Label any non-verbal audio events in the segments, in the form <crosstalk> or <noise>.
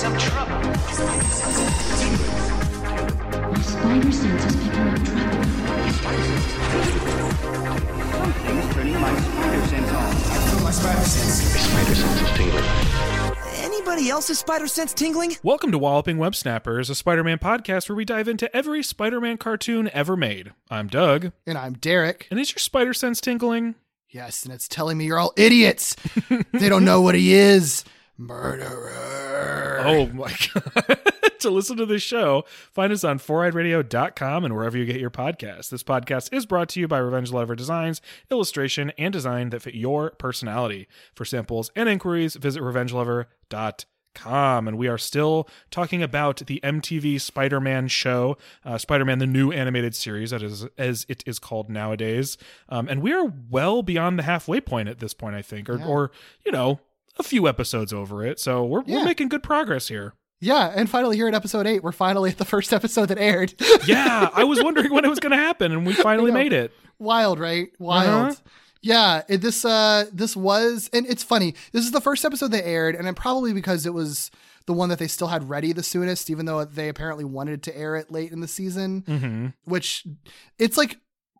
Some trouble. My spider sense is picking up trouble. Something's turning my spider sense on. My spider sense. My spider sense is tingling. Anybody else's spider sense tingling? Welcome to Walloping Web Snappers, a Spider Man podcast where we dive into every Spider Man cartoon ever made. I'm Doug, And I'm Derek. and is your spider sense tingling? Yes, and it's telling me you're all idiots. <laughs> they don't know what he is. Murderer. Oh my god. <laughs> to listen to this show, find us on foureyedradio.com and wherever you get your podcasts. This podcast is brought to you by Revenge Lover Designs, illustration and design that fit your personality. For samples and inquiries, visit revengelover.com. And we are still talking about the MTV Spider-Man show, uh, Spider-Man the new animated series, that is as it is called nowadays. Um, and we are well beyond the halfway point at this point, I think, or, Yeah. or you know, a few episodes over it. So we're, we're making good progress here. Yeah, and finally here at episode eight, we're finally at the first <laughs> episode that aired. <laughs> Yeah, I was wondering when it was going to happen, and we finally made it. Wild, right? Wild. Uh-huh. Yeah, it, this uh this was and it's funny. This is the first episode they aired and then probably because it was the one that they still had ready the soonest even though they apparently wanted to air it late in the season, Mm-hmm. which it's like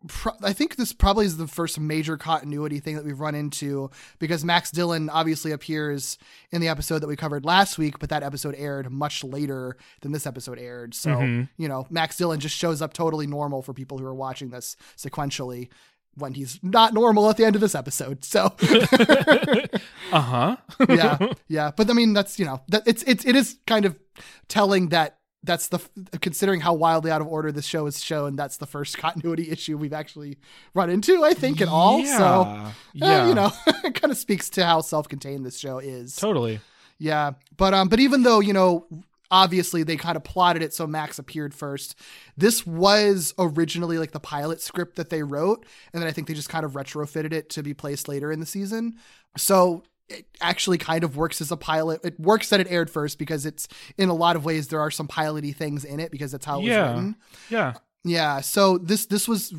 pro- I think this probably is the first major continuity thing that we've run into because Max Dillon obviously appears in the episode that we covered last week, but that episode aired much later than this episode aired. So, Mhm. you know, Max Dillon just shows up totally normal for people who are watching this sequentially when he's not normal at the end of this episode. So, <laughs> Uh huh. <laughs> yeah, yeah. But I mean, that's, you know, that it's, it's, it is kind of telling that that's the considering how wildly out of order this show is shown that's the first <laughs> continuity issue we've actually run into i think at all so yeah, yeah. you know <laughs> it kind of speaks to how self-contained this show is totally. yeah but um but even though you know obviously they kind of plotted it so max appeared first this was originally like the pilot script that they wrote and then i think they just kind of retrofitted it to be placed later in the season so it actually kind of works as a pilot it works that it aired first because it's in a lot of ways there are some piloty things in it because that's how it was Yeah. written Yeah. yeah, so this this was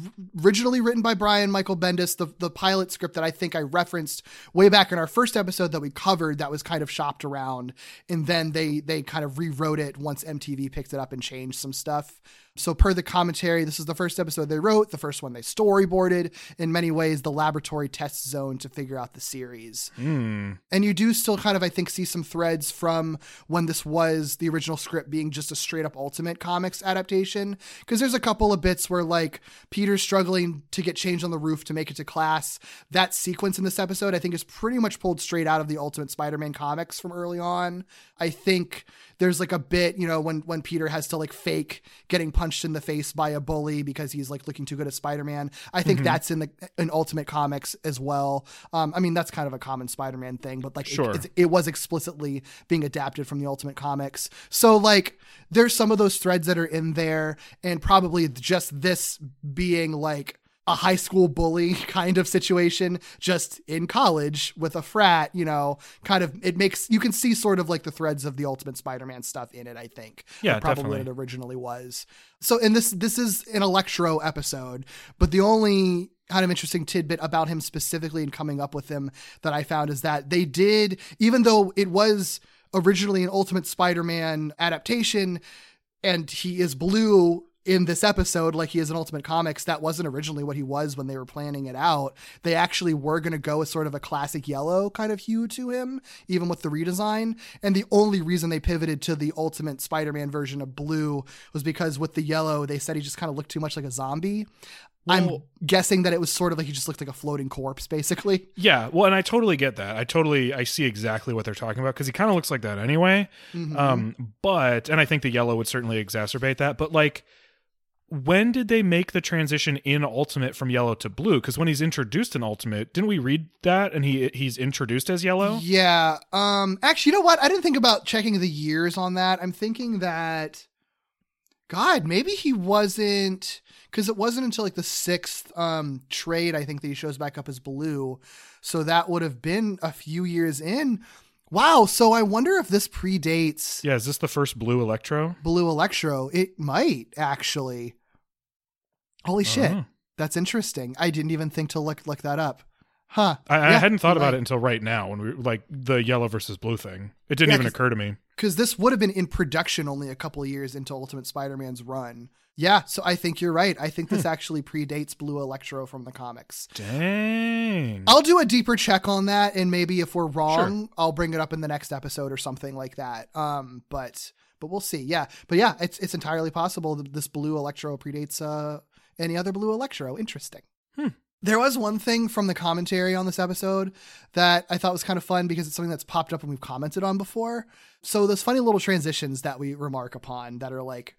originally written by Brian Michael Bendis, the the pilot script that I think I referenced way back in our first episode that we covered that was kind of shopped around and then they they kind of rewrote it once MTV picked it up and changed some stuff. So per the commentary, this is the first episode they wrote, the first one they storyboarded, in many ways the laboratory test zone to figure out the series. Mm. And you do still kind of, I think, see some threads from when this was the original script being just a straight up Ultimate Comics adaptation. Because there's a couple of bits where, like, Peter's struggling to get changed on the roof to make it to class. That sequence in this episode, I think, is pretty much pulled straight out of the Ultimate Spider Man comics from early on. I think there's like a bit, you know, when when Peter has to like fake getting punched in the face by a bully because he's like looking too good at Spider-Man. I think that's in the in Ultimate Comics as well. Um, I mean, that's kind of a common Spider-Man thing, but like it- Sure. it's, it was explicitly being adapted from the Ultimate Comics. So like there's some of those threads that are in there, and probably just this being like a high school bully <laughs> kind of situation just in college with a frat, you know, kind of it makes you can see sort of like the threads of the Ultimate Spider-Man stuff in it, I think. Yeah, probably definitely. what it originally was. So and this this is an Electro episode, but the only kind of interesting tidbit about him specifically and coming up with him that I found is that they did even though it was originally an Ultimate Spider-Man adaptation and he is blue in this episode like he is in ultimate comics that wasn't originally what he was when they were planning it out they actually were going to go with sort of a classic yellow kind of hue to him even with the redesign and the only reason they pivoted to the ultimate spider-man version of blue was because with the yellow they said he just kind of looked too much like a zombie i'm guessing that it was sort of like he just looked like a floating corpse basically Yeah, well, and I totally get that. I totally I see exactly what they're talking about because he kind of looks like that anyway. Mm-hmm. Um, but and I think the yellow would certainly exacerbate that. But like, when did they make the transition in Ultimate from yellow to blue? Because when he's introduced in Ultimate, didn't we read that and he he's introduced as yellow? Yeah. Um actually, you know what? I didn't think about checking the years on that. I'm thinking that God, maybe he wasn't because it wasn't until like the sixth um trade, I think, that he shows back up as blue. So that would have been a few years in. Wow. So I wonder if this predates Yeah, is this the first blue Electro? Blue Electro. It might actually. Holy shit. Uh-huh. That's interesting. I didn't even think to look look that up. Huh. I, I hadn't thought about right. it until right now when we like the yellow versus blue thing. It didn't Yeah, even occur to me. because this would have been in production only a couple of years into Ultimate Spider-Man's run. Yeah, so I think you're right. I think Hmm. this actually predates Blue Electro from the comics. Dang. I'll do a deeper check on that, and maybe if we're wrong, I'll bring it up in the next episode or something like that. Um, but but we'll see. Yeah, but yeah, it's it's entirely possible that this Blue Electro predates uh any other Blue Electro. Interesting. Hmm. There was one thing from the commentary on this episode that I thought was kind of fun because it's something that's popped up and we've commented on before. So those funny little transitions that we remark upon that are like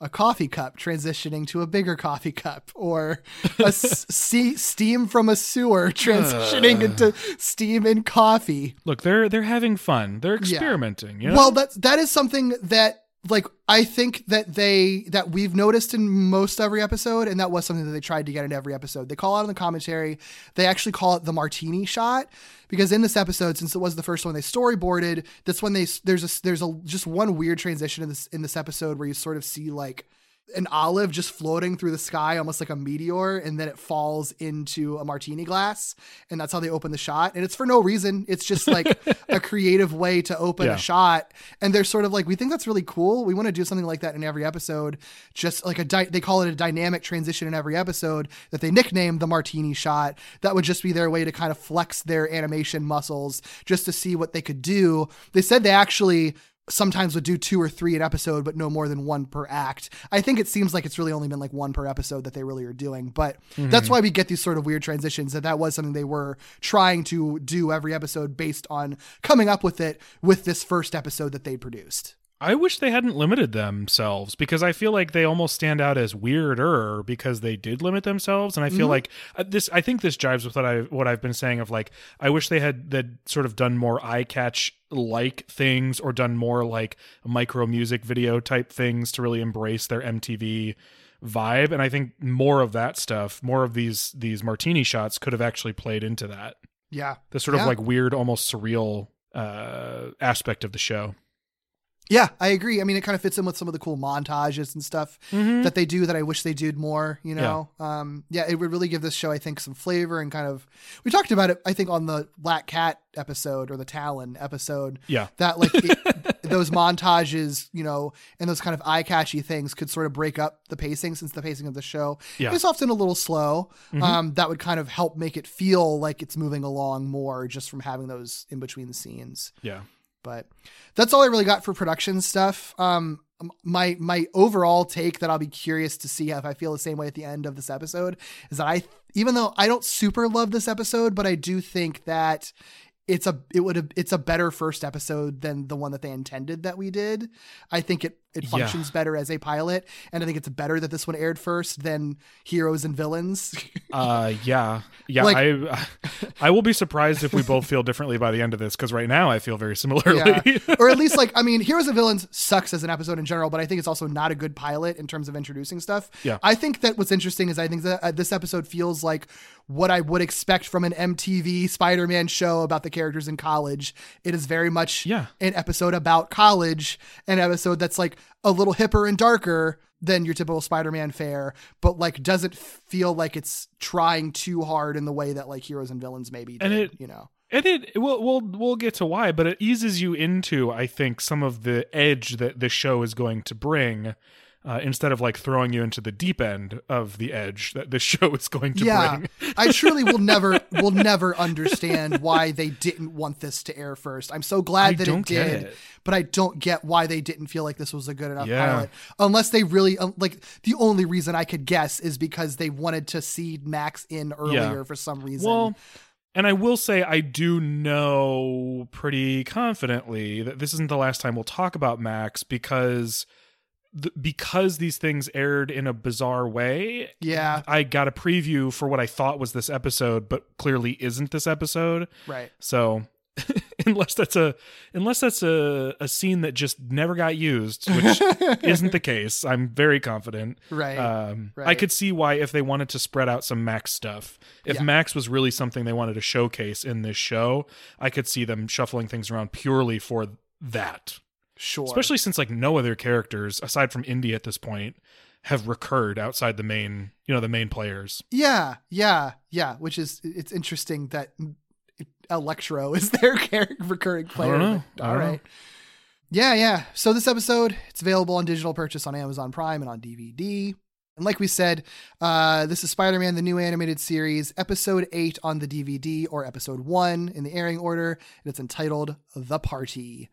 a coffee cup transitioning to a bigger coffee cup or a s- <laughs> steam from a sewer transitioning into steam and coffee. Look, they're they're having fun. They're experimenting. You know? Well, that's that is something that like I think that they that we've noticed in most every episode, and that was something that they tried to get in every episode. They call out in the commentary. They actually call it the martini shot because in this episode, since it was the first one they storyboarded, that's when they there's a there's a just one weird transition in this in this episode where you sort of see like an olive just floating through the sky, almost like a meteor, and then it falls into a martini glass, and that's how they open the shot. And it's for no reason; it's just like a <laughs> creative way to open Yeah. a shot. And they're sort of like, we think that's really cool. We want to do something like that in every episode. Just like a di- they call it a dynamic transition in every episode that they nicknamed the martini shot. That would just be their way to kind of flex their animation muscles, just to see what they could do. They said they actually sometimes would do two or three an episode, but no more than one per act. I think it seems like it's really only been like one per episode that they really are doing, but that's why we get these sort of weird transitions. That that was something they were trying to do every episode based on coming up with it with this first episode that they produced. I wish they hadn't limited themselves because I feel like they almost stand out as weirder because they did limit themselves, and I feel like uh, this. I think this jives with what I what I've been saying of like I wish they had that sort of done more eye catch like things or done more like micro music video type things to really embrace their MTV vibe, and I think more of that stuff, more of these these martini shots could have actually played into that Yeah. the sort of Yeah. like weird, almost surreal uh aspect of the show. Yeah, I agree. I mean, it kind of fits in with some of the cool montages and stuff that they do that I wish they did more, you know? Um, yeah, it would really give this show, I think, some flavor and kind of, we talked about it, I think, on the Black Cat episode or the Talon episode. Yeah. That, like, it, <laughs> those montages, you know, and those kind of eye catchy things could sort of break up the pacing since the pacing of the show Yeah. is often a little slow. Um, that would kind of help make it feel like it's moving along more just from having those in between the scenes Yeah. But that's all I really got for production stuff. Um, my my overall take that I'll be curious to see if I feel the same way at the end of this episode is that I, even though I don't super love this episode, but I do think that it's a it would it's a better first episode than the one that they intended that we did. I think it it Yeah. functions better as a pilot, and I think it's better that this one aired first than Heroes and Villains. Uh, yeah, <laughs> yeah. Like- I I will be surprised if we both feel differently by the end of this because right now I feel very similarly. Yeah. <laughs> or at least like I mean, Heroes and Villains sucks as an episode in general, but I think it's also not a good pilot in terms of introducing stuff. Yeah. I think that what's interesting is I think that uh, this episode feels like what I would expect from an MTV Spider-Man show about the characters in college. It is very much Yeah. an episode about college, an episode that's like a little hipper and darker than your typical Spider-Man fare, but like doesn't feel like it's trying too hard in the way that like Heroes and Villains maybe did, And it- you know. and it we'll we'll we'll get to why, but it eases you into I think some of the edge that the show is going to bring. Uh, instead of like throwing you into the deep end of the edge that the <laughs> show is going to yeah, bring. <laughs> I truly will never will never understand why they didn't want this to air first. I'm so glad I that it did, it. but I don't get why they didn't feel like this was a good enough Yeah. pilot. Unless they really um, like the only reason I could guess is because they wanted to see Max in earlier for some reason. Well, and I will say I do know pretty confidently that this isn't the last time we'll talk about Max because th- because these things aired in a bizarre way, Yeah. I got a preview for what I thought was this episode, but clearly isn't this episode. Right. So <laughs> unless that's a unless that's a, a scene that just never got used, which <laughs> isn't the case, I'm very confident. Right. Um, I could see why if they wanted to spread out some Max stuff, if Yeah. Max was really something they wanted to showcase in this show, I could see them shuffling things around purely for that. Sure. Especially since like no other characters aside from Indy at this point have recurred outside the main, you know, the main players. Yeah, yeah, yeah. Which is it's interesting that Electro is <laughs> their recurring player. I don't know. Yeah, yeah. So this episode it's available on digital purchase on Amazon Prime and on DVD. And like we said, uh, this is Spider-Man: The New Animated Series, Episode Eight on the DVD, or Episode One in the airing order, and it's entitled "The Party."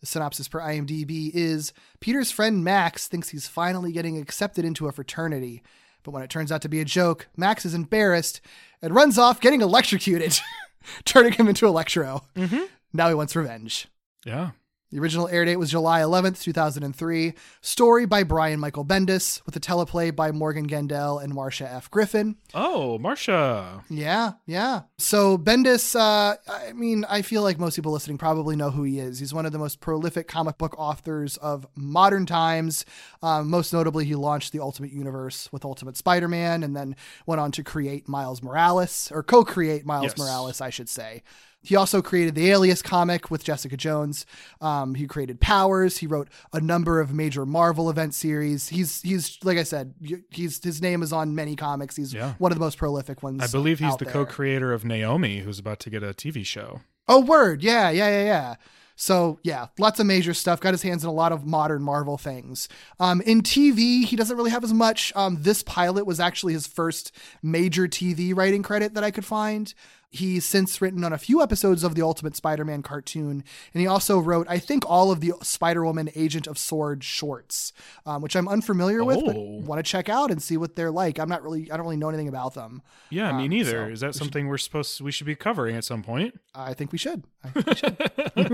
The synopsis per IMDb is Peter's friend Max thinks he's finally getting accepted into a fraternity. But when it turns out to be a joke, Max is embarrassed and runs off getting electrocuted, <laughs> turning him into Electro. Mm-hmm. Now he wants revenge. Yeah. The original air date was July 11th, 2003. Story by Brian Michael Bendis, with a teleplay by Morgan Gendel and Marsha F. Griffin. Oh, Marsha. Yeah, yeah. So Bendis, uh, I mean, I feel like most people listening probably know who he is. He's one of the most prolific comic book authors of modern times. Um, most notably, he launched the Ultimate Universe with Ultimate Spider-Man, and then went on to create Miles Morales, or co-create Miles Yes. Morales, I should say. He also created the Alias comic with Jessica Jones. Um, he created Powers. He wrote a number of major Marvel event series. He's he's like I said, he's his name is on many comics. He's Yeah. one of the most prolific ones. I believe he's the there. co-creator of Naomi, who's about to get a TV show. Oh, word. Yeah, yeah, yeah, yeah. So yeah, lots of major stuff. Got his hands in a lot of modern Marvel things. Um, in TV, he doesn't really have as much. Um, this pilot was actually his first major TV writing credit that I could find. He's since written on a few episodes of the Ultimate Spider-Man cartoon, and he also wrote, I think, all of the Spider-Woman Agent of Sword shorts, um, which I'm unfamiliar with, but Oh. want to check out and see what they're like. I'm not really, I don't really know anything about them. Yeah, me Um, neither. so Is that something we're supposed we should be covering at some point? I think we should. I think we should.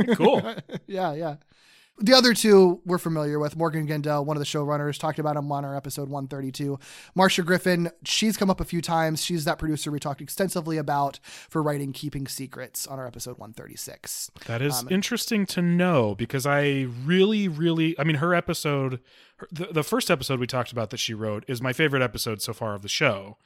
<laughs> cool. <laughs> yeah, yeah. The other two we're familiar with. Morgan Gendel, one of the showrunners, talked about him on our episode 132. Marsha Griffin, she's come up a few times. She's that producer we talked extensively about for writing Keeping Secrets on our episode 136. That is Um, interesting to know because I really, really, I mean, her episode, her, the, the first episode we talked about that she wrote is my favorite episode so far of the show.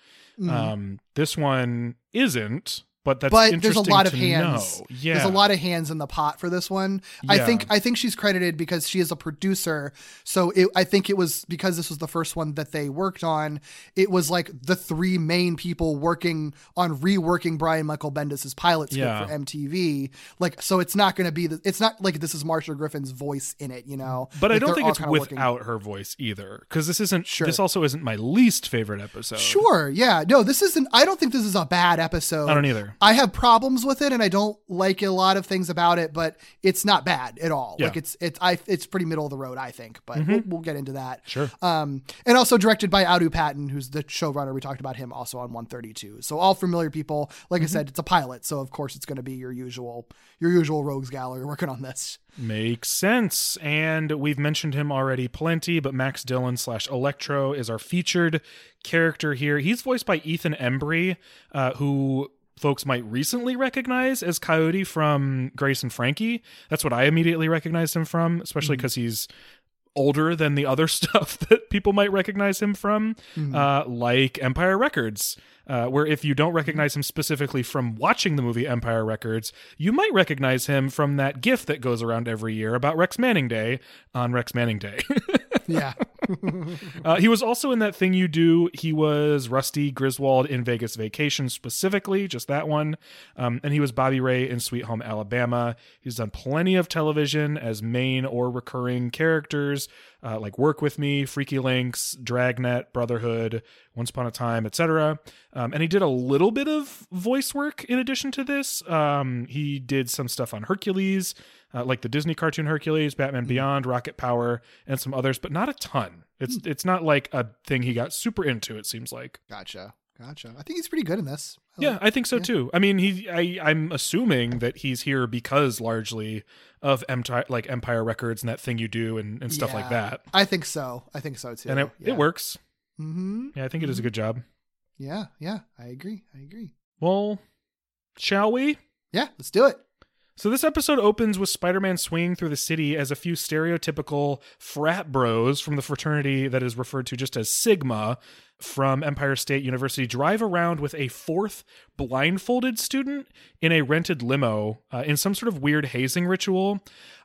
Um, this one isn't, but that's but there's a lot of hands. know. Yeah, There's a lot of hands in the pot for this one. I think I think she's credited because she is a producer. So it, I think it was because this was the first one that they worked on. It was like the three main people working on reworking Brian Michael Bendis's pilot script Yeah. for MTV. Like so, it's not going to be. The, it's not like this is Marsha Griffin's voice in it. You know. But I don't think it's kinda working- without her voice either, because this isn't. Sure. This also isn't my least favorite episode. Sure. Yeah. No, this isn't. I don't think this is a bad episode. I don't either. I have problems with it, and I don't like a lot of things about it, but it's not bad at all. Yeah. Like it's it's I it's pretty middle of the road, I think. But we'll, we'll get into that. Sure. Um, and also directed by Audu Paden, who's the showrunner. We talked about him also on 132. So all familiar people. Like I said, it's a pilot, so of course it's going to be your usual your usual rogues gallery working on this. Makes sense. And we've mentioned him already plenty, but Max Dillon slash Electro is our featured character here. He's voiced by Ethan Embry, uh, who folks might recently recognize as Coyote from Grace and Frankie. That's what I immediately recognized him from, especially because he's older than the other <laughs> stuff that people might recognize him from, uh, like Empire Records. Uh, where if you don't recognize him specifically from watching the movie Empire Records, you might recognize him from that GIF that goes around every year about Rex Manning Day on Rex Manning Day. <laughs> Yeah. <laughs> Uh, he was also in that thing you do. He was Rusty Griswold in Vegas Vacation, specifically, just that one. Um, and he was Bobby Ray in Sweet Home Alabama. He's done plenty of television as main or recurring characters, uh, like Work With Me, Freaky Links, Dragnet, Brotherhood, Once Upon a Time, etc. Um, and he did a little bit of voice work in addition to this. Um, he did some stuff on Hercules uh, like the Disney cartoon Hercules, Batman Beyond, Rocket Power, and some others, but not a ton. It's it's not like a thing he got super into. It seems like. Gotcha. Gotcha. I think he's pretty good in this. I Yeah, like- I think so yeah. too. I mean, he I I'm assuming that he's here because largely of Empire like Empire Records and that thing you do and, and stuff like that. I think so. I think so too. And it, yeah. it works. Mm-hmm. Yeah, I think it is a good job. Yeah, yeah. I agree. I agree. Well, shall we? Yeah, let's do it. So this episode opens with Spider-Man swinging through the city as a few stereotypical frat bros from the fraternity that is referred to just as Sigma from Empire State University drive around with a fourth blindfolded student in a rented limo uh, in some sort of weird hazing ritual.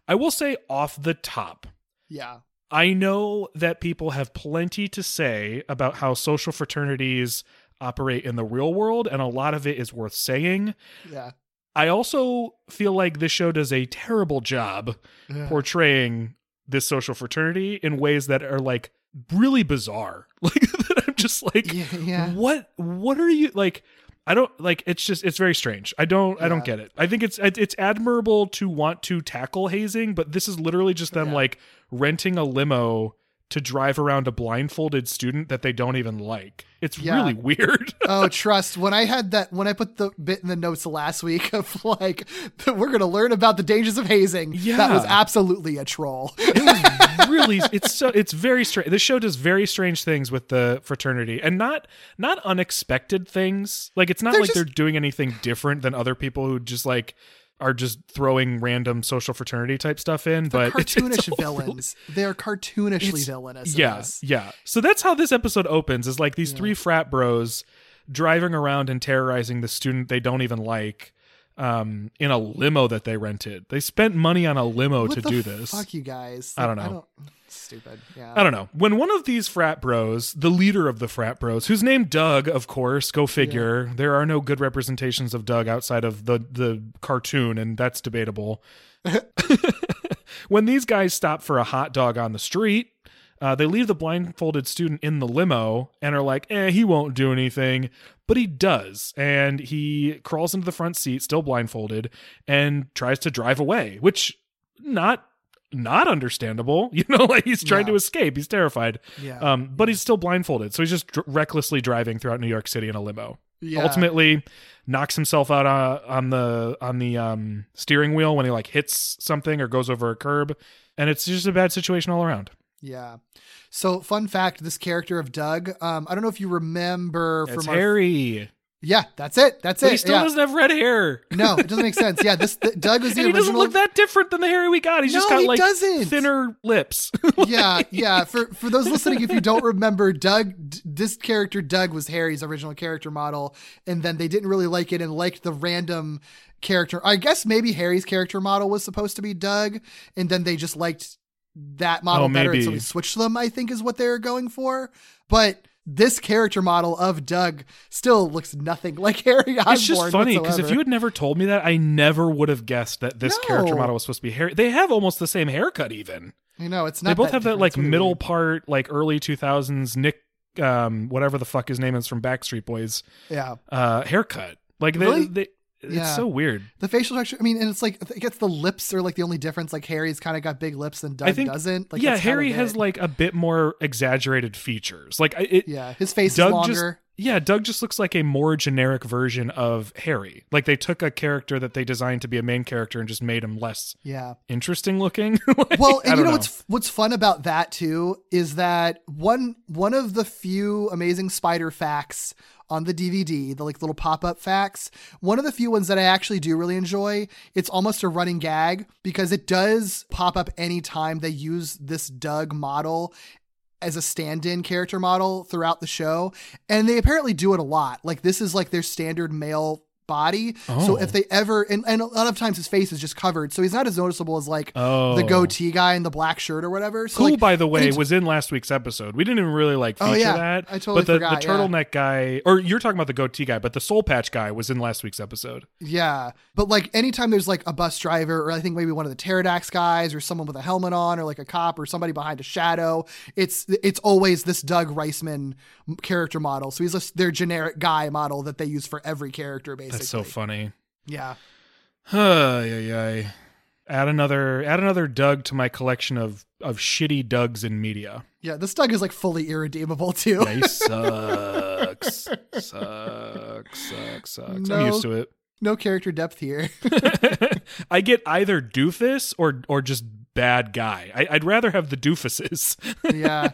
I will say off the top, Yeah. I know that people have plenty to say about how social fraternities operate in the real world, and a lot of it is worth saying. Yeah. I also feel like this show does a terrible job Yeah. portraying this social fraternity in ways that are like really bizarre. <laughs> Like that I'm just like Yeah, yeah. what what are you like I don't like it's just it's very strange. I don't I don't get it. I think it's it's admirable to want to tackle hazing, but this is literally just them Yeah. like renting a limo to drive around a blindfolded student that they don't even like. It's Yeah. really <laughs> weird. oh, trust. When I had that, when I put the bit in the notes last week of <laughs> like, we're going to learn about the dangers of hazing. Yeah. That was absolutely a troll. it was <laughs> really it's so it's very strange this show does very strange things with the fraternity and not not unexpected things like it's not They're like just- they're doing anything different than other people who just like are just throwing random social fraternity type stuff in They're but it's- it's cartoonish <laughs> all villains. They're cartoonishly It's- villainous. in yeah yeah so that's how this episode opens is like these three frat bros driving around and terrorizing the student they don't even like um in a limo that they rented they spent money on a limo What to do this Fuck you guys. I don't know. stupid. Yeah. I don't know. When one of these frat bros, the leader of the frat bros, who's named Doug, of course, go figure. There are no good representations of Doug outside of the the cartoon, and that's debatable. <laughs> <laughs> when these guys stop for a hot dog on the street, uh, they leave the blindfolded student in the limo and are like, "Eh, he won't do anything," but he does, and he crawls into the front seat, still blindfolded, and tries to drive away, which not not understandable. <laughs> You know, like he's trying No. to escape. He's terrified. Yeah. Um, but he's still blindfolded, so he's just dr- recklessly driving throughout New York City in a limo. Yeah. Ultimately, knocks himself out uh, on the on the um, steering wheel when he like hits something or goes over a curb, and it's just a bad situation all around. Yeah. So, fun fact: this character of Doug. Um, I don't know if you remember from our- Harry, Yeah, that's it. That's but it. he still yeah. doesn't have red hair. No, it doesn't make sense. Yeah, this the, Doug was <laughs> the and he doesn't look that different than the Harry we got. He's just No, got he like doesn't. thinner lips. <laughs> yeah, <laughs> yeah. For for those listening, if you don't remember, Doug, d- this character Doug was Harry's original character model, and then they didn't really like it and liked the random character. I guess maybe Harry's character model was supposed to be Doug, and then they just liked that model Oh, better, and so we switched them. I think is what they're going for, but. This character model of Doug still looks nothing <laughs> like Harry Osborn. it's just funny because if you had never told me that, I never would have guessed that this character model was supposed to be Harry. They have almost the same haircut, even. you know, it's not. they both have that like middle part, like early two thousands Nick, um, whatever the fuck his name is from Backstreet Boys, Yeah, uh, haircut. Like they, Really? they it's Yeah. so weird. The facial structure, I mean, and it's like I guess the lips are like the only difference. Like Harry's kind of got big lips and Doug I think doesn't. Like yeah, Harry has like a bit more exaggerated features. Like it, yeah, his face Doug is longer. just yeah, Doug just looks like a more generic version of Harry. Like they took a character that they designed to be a main character and just made him less yeah. interesting looking. <laughs> Like, Well, and you know, what's what's fun about that too is that one one of the few amazing spider facts on the DVD, the like little pop up facts, one of the few ones that I actually do really enjoy. It's almost a running gag because it does pop up anytime they use this Doug model as a stand-in character model throughout the show and they apparently do it a lot. Like this is like their standard male body so Oh. if they ever and, and a lot of times his face is just covered so he's not as noticeable as like Oh. the goatee guy in the black shirt or whatever so Who, like, by the way, anytime- was in last week's episode. We didn't even really like oh, feature Oh, yeah. that. I totally But the, forgot, the yeah. turtleneck guy, or you're talking about the goatee guy, but the soul patch guy was in last week's episode. yeah but like anytime there's like a bus driver or i think maybe one of the pterodax guys or someone with a helmet on or like a cop or somebody behind a shadow it's it's always this doug reisman character model so he's just their generic guy model that they use for every character basically That's so funny. yeah <sighs> Ay, yeah, ay. Add another add another Doug to my collection of of shitty Dougs in media. Yeah, this Doug is like fully irredeemable too. Yeah, he <laughs> sucks. sucks. Sucks. Sucks. No. I'm used to it. no character depth here. <laughs> <laughs> I get either doofus or or just bad guy. I, I'd rather have the doofuses. yeah.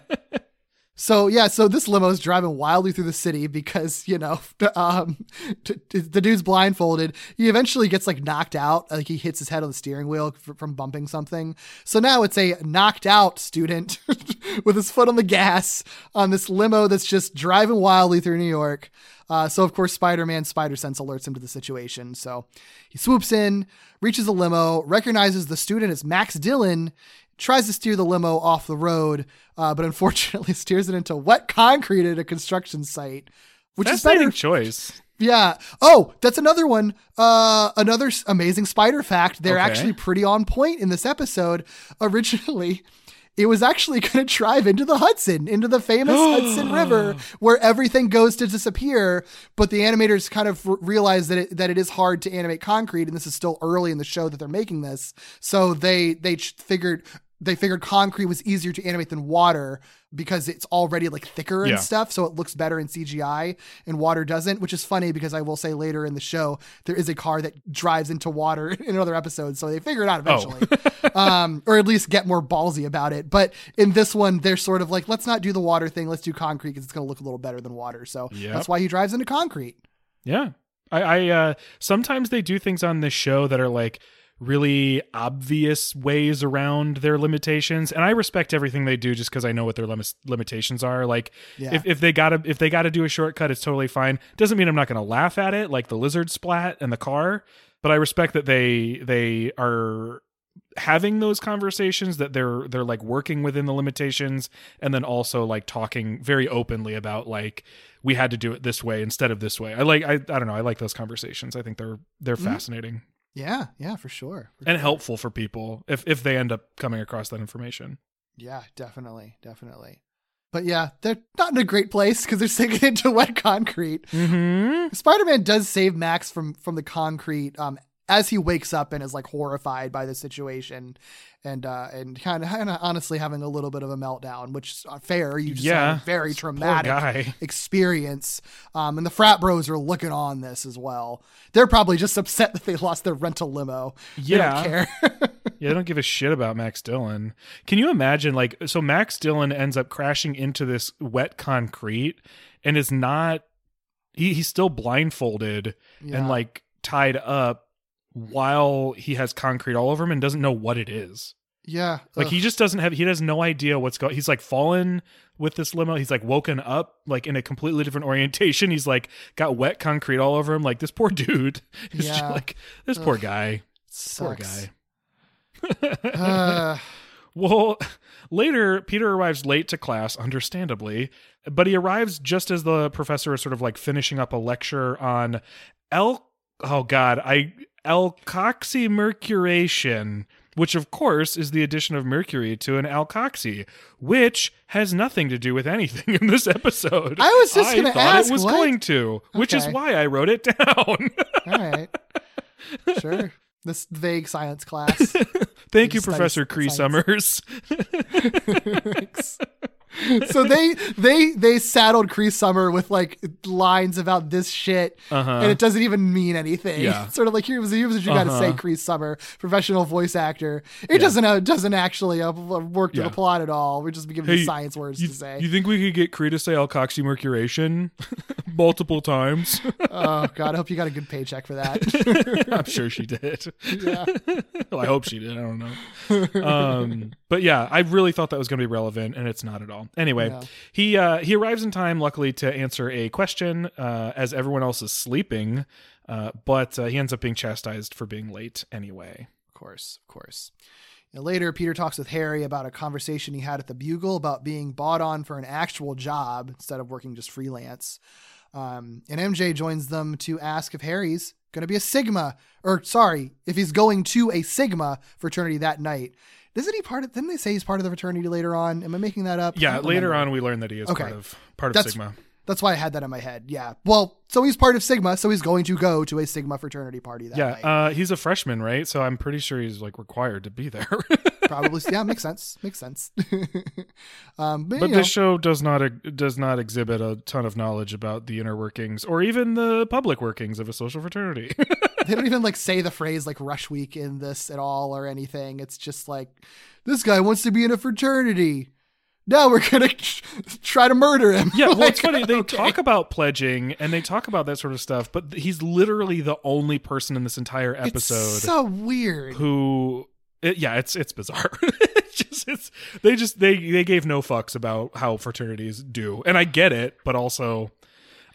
So yeah, so this limo is driving wildly through the city because you know, <laughs> um, t- t- the dude's blindfolded. He eventually gets like knocked out, like he hits his head on the steering wheel f- from bumping something. So now it's a knocked out student <laughs> with his foot on the gas on this limo that's just driving wildly through New York. Uh, so of course, Spider-Man Spider Sense alerts him to the situation. So he swoops in, reaches the limo, recognizes the student as Max Dillon, tries to steer the limo off the road, uh, but unfortunately <laughs> steers it into wet concrete at a construction site. Which is better. choice. Yeah. Oh, that's another one. Uh, another amazing spider fact. They're Okay. actually pretty on point in this episode. Originally, <laughs> it was actually <laughs> going to drive into the Hudson, into the famous <gasps> Hudson River, where everything goes to disappear. But the animators kind of r- realized that it, that it is hard to animate concrete, and this is still early in the show that they're making this. So they they figured they figured concrete was easier to animate than water because it's already like thicker and Yeah. stuff, so it looks better in CGI, and water doesn't. Which is funny because I will say later in the show there is a car that drives into water <laughs> in another episode, so they figure it out Oh. eventually, <laughs> um, or at least get more ballsy about it. But in this one, they're sort of like, let's not do the water thing, let's do concrete because it's going to look a little better than water. So Yep. that's why he drives into concrete. Yeah. I, I uh sometimes they do things on this show that are like really obvious ways around their limitations and I respect everything they do just because I know what their lim- limitations are like Yeah. if, if they gotta if they gotta do a shortcut it's totally fine doesn't mean I'm not gonna laugh at it like the lizard splat and the car but I respect that they they are having those conversations that they're they're like working within the limitations and then also like talking very openly about like we had to do it this way instead of this way. I like I I don't know, I like those conversations. I think they're they're Mhm. fascinating Yeah, yeah, for sure. For and sure. helpful for people if if they end up coming across that information. Yeah, definitely, definitely. But yeah, they're not in a great place because they're <laughs> sinking into wet concrete. Mhm. Spider-Man does save Max from from the concrete um as he wakes up and is like horrified by the situation and uh and kind of, honestly having a little bit of a meltdown which is uh, fair you just Yeah. had a very traumatic experience um and the frat bros are looking on this as well they're probably just upset that they lost their rental limo they Yeah. don't care <laughs> Yeah, they don't give a shit about Max Dillon. Can you imagine like so Max Dillon ends up crashing into this wet concrete and is not he, he's still blindfolded Yeah. and like tied up while he has concrete all over him and doesn't know what it is. yeah Like Ugh. he just doesn't have he has no idea what's going he's like fallen with this limo. He's like woken up like in a completely different orientation. He's like got wet concrete all over him. Like this poor <laughs> dude. Just Yeah. like this poor Ugh. guy. Poor guy. Uh, <laughs> Well, later, Peter arrives late to class, understandably, but he arrives just as the professor is sort of like finishing up a lecture on elk. Oh God, I alkoxymercuration, which of course is the addition of mercury to an alkoxy, which has nothing to do with anything in this episode. I was just gonna thought ask, it was what? going to, which is why I wrote it down. all right sure this vague science class <laughs> Thank you, Professor Cree. Summers. <laughs> <laughs> <laughs> so they they they saddled Cree Summer with like lines about this shit, Uh-huh. and it doesn't even mean anything. Yeah. <laughs> Sort of like here's here's what you got to say, Uh-huh. Cree Summer, professional voice actor. It doesn't uh, doesn't actually uh, work to Yeah. the plot at all. We're just giving Hey, science words you, to say. you think we could get Cree to say alkoxymercuration <laughs> multiple times? oh God, I hope you got a good paycheck for that. I'm sure she did. yeah. well, I hope she did. I don't know. Um, but yeah, I really thought that was going to be relevant, and it's not at all. Anyway, Yeah. he uh, he arrives in time, luckily, to answer a question uh, as everyone else is sleeping. Uh, but uh, he ends up being chastised for being late anyway. Of course, of course. And later, Peter talks with Harry about a conversation he had at the Bugle about being bought on for an actual job instead of working just freelance. Um, and MJ joins them to ask if Harry's going to be a Sigma, or sorry, if he's going to a Sigma fraternity that night. Isn't he part of? Didn't they say he's part of the fraternity later on? Am I making that up? Yeah, later remember. on we learn that he is Okay. part of part of That's- Sigma. That's why I had that in my head. Yeah. Well, so he's part of Sigma, so he's going to go to a Sigma fraternity party that Yeah, night. uh, he's a freshman, right? So I'm pretty sure he's like required to be there. <laughs> Probably. Yeah, makes sense. Makes sense. <laughs> um, but, but you know, this show does not does not exhibit a ton of knowledge about the inner workings or even the public workings of a social fraternity. <laughs> they don't even like say the phrase like rush week in this at all or anything. It's just like this guy wants to be in a fraternity. Now we're gonna <laughs> try to murder him. Yeah, well, it's funny. They okay. talk about pledging and they talk about that sort of stuff, but he's literally the only person in this entire It's episode so weird. who. It, yeah, it's it's bizarre. <laughs> it's just it's they just they they gave no fucks about how fraternities do, and I get it, but also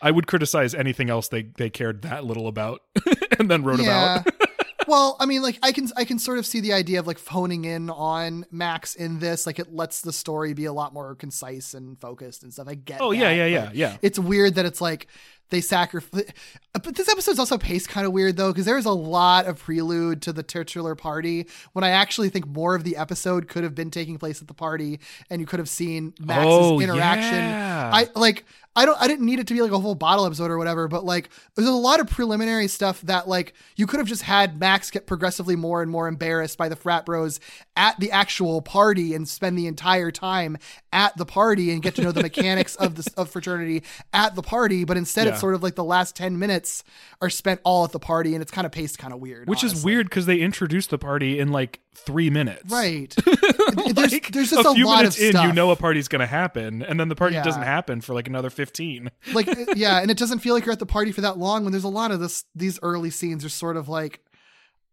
I would criticize anything else they they cared that little about <laughs> and then wrote about. <laughs> well, I mean, like I can I can sort of see the idea of like phoning in on Max in this. Like it lets the story be a lot more concise and focused and stuff. I get. Oh, yeah, that, yeah, yeah, but yeah. It's weird that it's like they sacrifice. But this episode's also paced kind of weird though, because there's a lot of prelude to the titular party. When I actually think more of the episode could have been taking place at the party, and you could have seen Max's Oh, interaction. yeah. I like. I don't. I didn't need it to be like a whole bottle episode or whatever. But like, there's a lot of preliminary stuff that like you could have just had Max get progressively more and more embarrassed by the frat bros at the actual party and spend the entire time at the party and get to know the <laughs> mechanics of the of fraternity at the party. But instead, Yeah. it's sort of like the last ten minutes are spent all at the party, and it's kind of paced kind of weird. Which is weird because they introduced the party in like three minutes. right? <laughs> there's Like, there's just a, few lot minutes of in, you know a party's gonna happen, and then the party Yeah. doesn't happen for like another fifteen. like <laughs> yeah and it doesn't feel like you're at the party for that long when there's a lot of this these early scenes are sort of like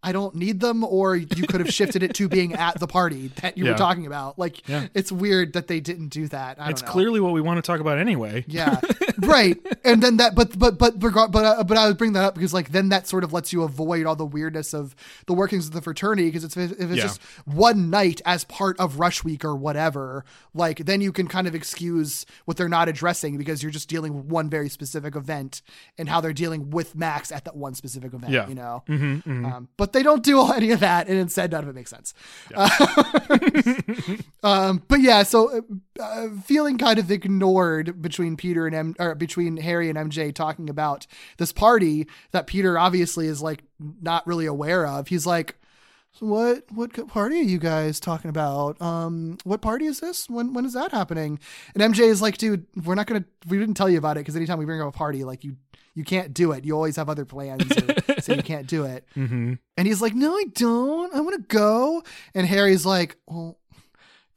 i don't need them or you could have shifted it to being at the party that you Yeah. were talking about like Yeah. it's weird that they didn't do that I don't It's know. clearly what we want to talk about anyway. yeah <laughs> right and then that but but but but uh, but i would bring that up because like then that sort of lets you avoid all the weirdness of the workings of the fraternity because it's if it's Yeah. just one night as part of rush week or whatever like then you can kind of excuse what they're not addressing because you're just dealing with one very specific event and how they're dealing with max at that one specific event Yeah. you know Mm-hmm, um, but they don't do any of that and instead none of it makes sense <laughs> um, but yeah, so uh, uh, feeling kind of ignored between Peter and M, or between Harry and MJ talking about this party that Peter obviously is like not really aware of. He's like, "So "What what party are you guys talking about? Um, what party is this? When when is that happening?" And MJ is like, "Dude, we're not gonna. We didn't tell you about it because anytime we bring up a party, like you." You can't do it. You always have other plans, or <laughs> say you can't do it. Mm-hmm. And he's like, No, I don't. I want to go. And Harry's like, Well,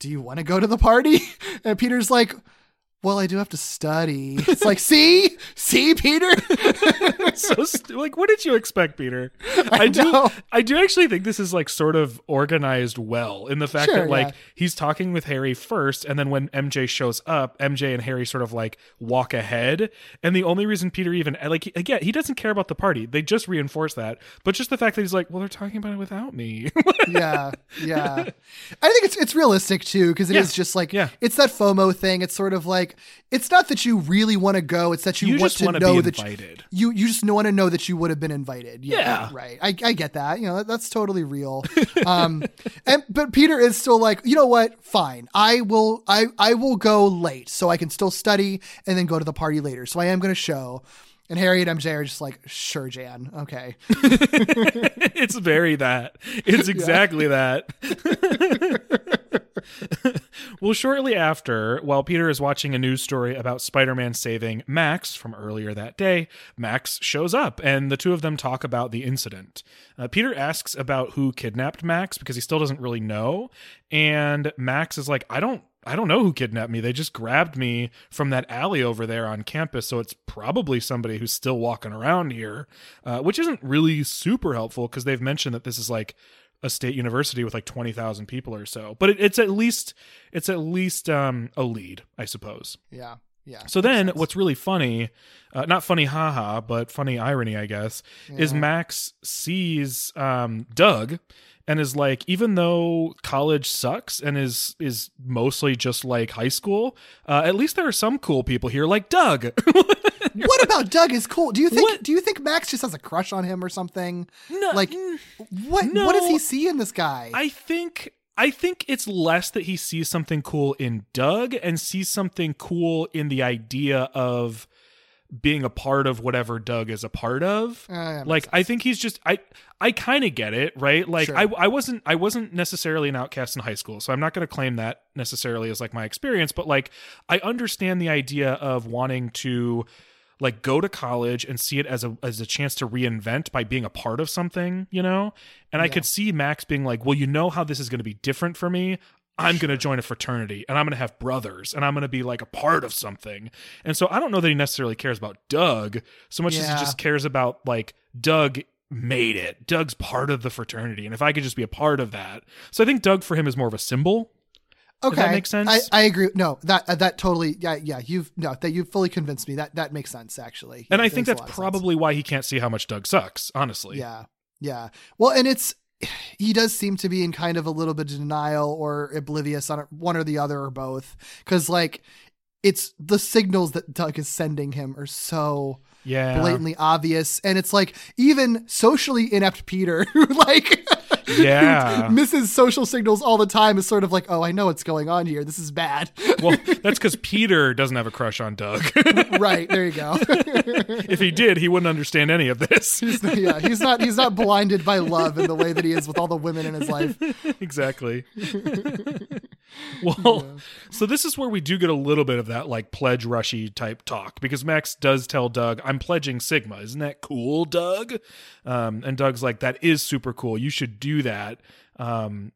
do you want to go to the party? <laughs> And Peter's like, Well, I do have to study. It's like, See? See, Peter? <laughs> so st- like, what did you expect, Peter? I, do. know. I do actually think this is like sort of organized well in the fact Sure, that like yeah. he's talking with Harry first, and then when MJ shows up, MJ and Harry sort of like walk ahead, and the only reason Peter even like he- again he doesn't care about the party. They just reinforce that, but just the fact that he's like, well, they're talking about it without me. <laughs> yeah. Yeah. I think it's it's realistic too, because it is Yeah. just like Yeah. it's that FOMO thing. It's sort of like it's not that you really want to go, it's that you, You want just to know be that invited. you you just want to know that you would have been invited. Yeah, Yeah. right. I, I get that. You know, that- that's totally real. Um, <laughs> and but Peter is still like, you know what? Fine. I will. I I will go late so I can still study and then go to the party later. So I am going to show. And Harry and MJ are just like, sure, Jan. Okay. <laughs> <laughs> it's very that. It's exactly that. <laughs> well, shortly after, while Peter is watching a news story about Spider Man saving Max from earlier that day, Max shows up and the two of them talk about the incident. Uh, Peter asks about who kidnapped Max because he still doesn't really know. And Max is like, I don't. I don't know who kidnapped me. They just grabbed me from that alley over there on campus. So it's probably somebody who's still walking around here, uh, which isn't really super helpful because they've mentioned that this is like a state university with like 20,000 people or so. But it, it's at least it's at least um, a lead, I suppose. Yeah. Yeah. So then, what's really funny, uh, not funny, haha, but funny irony, I guess, is Max sees um, Doug and is like, even though college sucks and is is mostly just like high school, uh, at least there are some cool people here, like Doug. <laughs> what about Doug is cool? Do you think What? do you think Max just has a crush on him or something? No, Like mm, what no. what does he see in this guy? I think I think it's less that he sees something cool in Doug and sees something cool in the idea of being a part of whatever Doug is a part of. Uh, like I think he's just I I kind of get it, right? Like Sure. I I wasn't I wasn't necessarily an outcast in high school, so I'm not going to claim that necessarily as like my experience, but like I understand the idea of wanting to like go to college and see it as a as a chance to reinvent by being a part of something, you know? And I could see Max being like, "Well, you know how this is going to be different for me. I'm going to join a fraternity and I'm going to have brothers and I'm going to be like a part of something." And so I don't know that he necessarily cares about Doug so much as he just cares about like Doug made it. Doug's part of the fraternity and if I could just be a part of that. So I think Doug for him is more of a symbol. Okay, that make sense? I, I agree. No, that uh, that totally. Yeah, yeah. You've no that you've fully convinced me. That that makes sense actually. And Yeah, I think that's lot of sense. probably why he can't see how much Doug sucks, honestly. Yeah, yeah. Well, and it's he does seem to be in kind of a little bit of denial or oblivious on one or the other or both, because like it's the signals that Doug is sending him are so Yeah. blatantly obvious, and it's like even socially inept Peter, <laughs> who like. <laughs> Yeah. misses social signals all the time is sort of like, oh, I know what's going on here. This is bad. Well, <laughs> that's because Peter doesn't have a crush on Doug. <laughs> right there, you go. if he did, he wouldn't understand any of this. yeah, he's not he's not blinded by love in the way that he is with all the women in his life. exactly. <laughs> well, so this is where we do get a little bit of that like pledge rushy type talk because Max does tell Doug, "I'm pledging Sigma. Isn't that cool, Doug?" Um, and Doug's like, "That is super cool. You should do that." Um,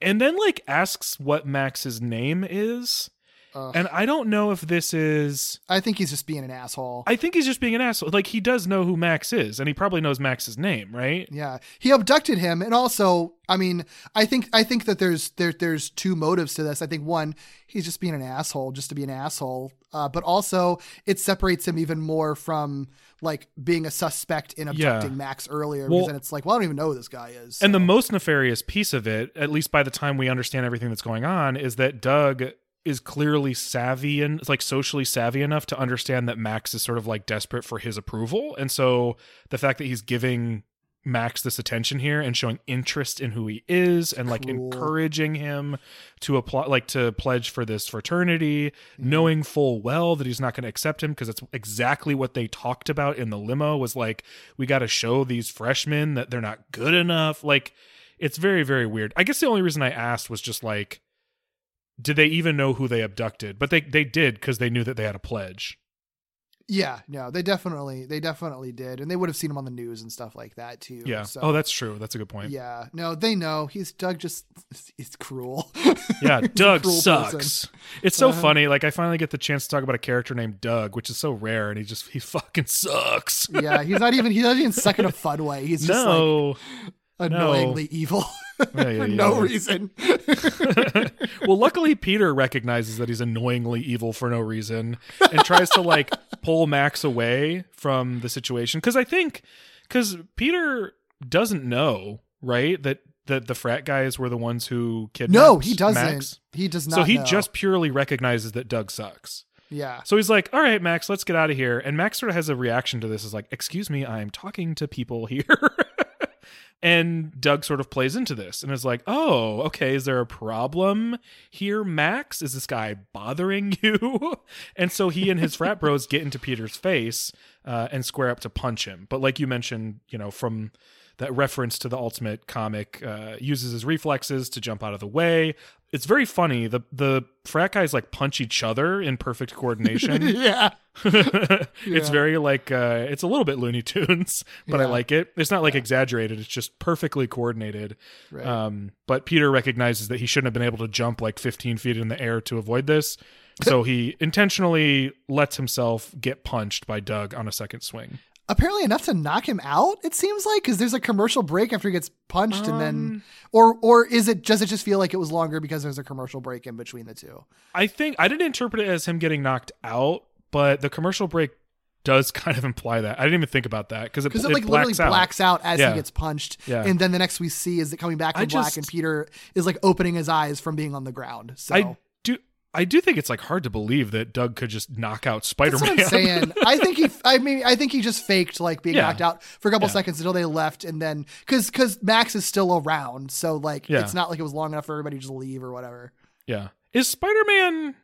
and then like asks what Max's name is. Ugh. And I don't know if this is I think he's just being an asshole. I think he's just being an asshole. Like he does know who Max is, and he probably knows Max's name, right? Yeah, he abducted him, and also, I mean, I think I think that there's there there's two motives to this. I think one, he's just being an asshole, just to be an asshole, uh, but also it separates him even more from like being a suspect in abducting Yeah. Max earlier, Well- because it's like, well, I don't even know who this guy is. And the most nefarious piece of it, at least by the time we understand everything that's going on, is that Doug is clearly savvy and like socially savvy enough to understand that Max is sort of like desperate for his approval. And so the fact that he's giving Max this attention here and showing interest in who he is and like Cool. encouraging him to apply like to pledge for this fraternity Mm-hmm. knowing full well that he's not going to accept him because it's exactly what they talked about in the limo was like we got to show these freshmen that they're not good enough like it's very very weird i guess the only reason i asked was just like did they even know who they abducted but they they did because they knew that they had a pledge yeah, no, they definitely they definitely did, and they would have seen him on the news and stuff like that too. yeah So, oh that's true that's a good point yeah, no, they know he's Doug. Just he's cruel. Yeah, <laughs> Doug cruel sucks. person. It's so Uh-huh. funny. Like I finally get the chance to talk about a character named Doug, which is so rare, and he just he fucking sucks. yeah, he's not even he's not even stuck in a fun way. He's just no. like no. annoyingly evil Yeah, yeah, <laughs> for no yeah. reason. <laughs> well, luckily Peter recognizes that he's annoyingly evil for no reason and tries to like <laughs> pull Max away from the situation because I think because Peter doesn't know right that that the frat guys were the ones who kidnapped. no, he doesn't. Max. He does not. So he know. just purely recognizes that Doug sucks. yeah. So he's like, "All right, Max, let's get out of here." And Max sort of has a reaction to this, is like, "Excuse me, I'm talking to people here." And Doug sort of plays into this and is like, "Oh, okay, is there a problem here, Max? Is this guy bothering <laughs> you?" and so he and his frat <laughs> bros get into Peter's face uh, and square up to punch him. But like you mentioned, you know, from that reference to the Ultimate comic, uh, uses his reflexes to jump out of the way. It's very funny. The the frat guys like punch each other in perfect coordination. <laughs> yeah. <laughs> It's very like uh it's a little bit Looney Tunes, <laughs> but I like it. It's not like exaggerated, it's just perfectly coordinated. Right. Um but Peter recognizes that he shouldn't have been able to jump like 15 feet in the air to avoid this. So he intentionally lets himself get punched by Doug on a second swing. Apparently enough to knock him out. It seems like because there's a commercial break after he gets punched, and Um, then, or or is it does it just feel like it was longer because there's a commercial break in between the two? I think I didn't interpret it as him getting knocked out, but the commercial break does <laughs> kind of imply that. I didn't even think about that because it, it, it like literally blacks out. blacks out as Yeah. he gets punched, Yeah. and then the next we see is it coming back I from black, just- and Peter is like opening his eyes from being on the ground. So I do I do think it's like hard to believe that Doug could just knock out Spider Man. I'm <laughs> saying. I think he. I mean, I think he just faked like being Yeah. knocked out for a couple Yeah. seconds until they left, and then because because Max is still around, so like Yeah. it's not like it was long enough for everybody to just leave or whatever. yeah. Is Spider Man?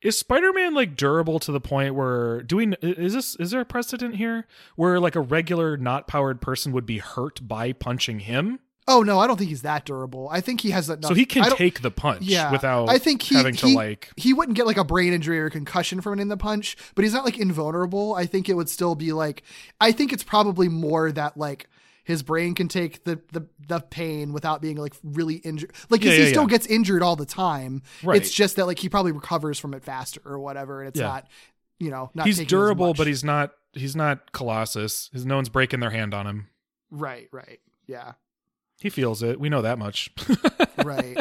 Is Spider Man like durable to the point where do we is this is there a precedent here where like a regular not powered person would be hurt by punching him? Oh no, I don't think he's that durable. I think he has enough. so he can take the punch Yeah, without I think he, having to he- like he wouldn't get like a brain injury or concussion from hitting the punch, but he's not like invulnerable. I think it would still be like I think it's probably more that like his brain can take the the, the pain without being like really injured. Like Yeah, he yeah, still yeah. gets injured all the time. Right. It's just that like he probably recovers from it faster or whatever, and it's not you know not he's durable, but he's not he's not Colossus. His no one's breaking their hand on him. right, right, yeah, He feels it. We know that much. <laughs> right.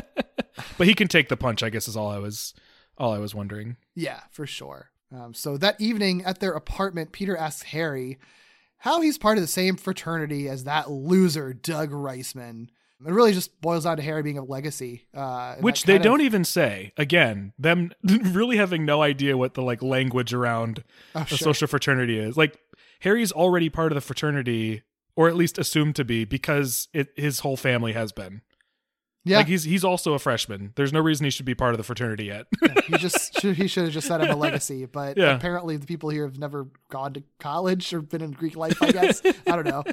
but he can take the punch, I guess is all I was all I was wondering. Yeah, for sure. Um, so that evening at their apartment, Peter asks Harry how he's part of the same fraternity as that loser, Doug Reisman. It really just boils down to Harry being a legacy. Uh, Which they of- don't even say. Again, them <laughs> really having no idea what the like language around Oh, a sure. social fraternity is. Like Harry's already part of the fraternity, or at least assumed to be, because it his whole family has been. Yeah, Like he's he's also a freshman. There's no reason he should be part of the fraternity yet. he <laughs> just should, he should have just said I'm a legacy, but Yeah. apparently the people here have never gone to college or been in Greek life. I guess I don't know.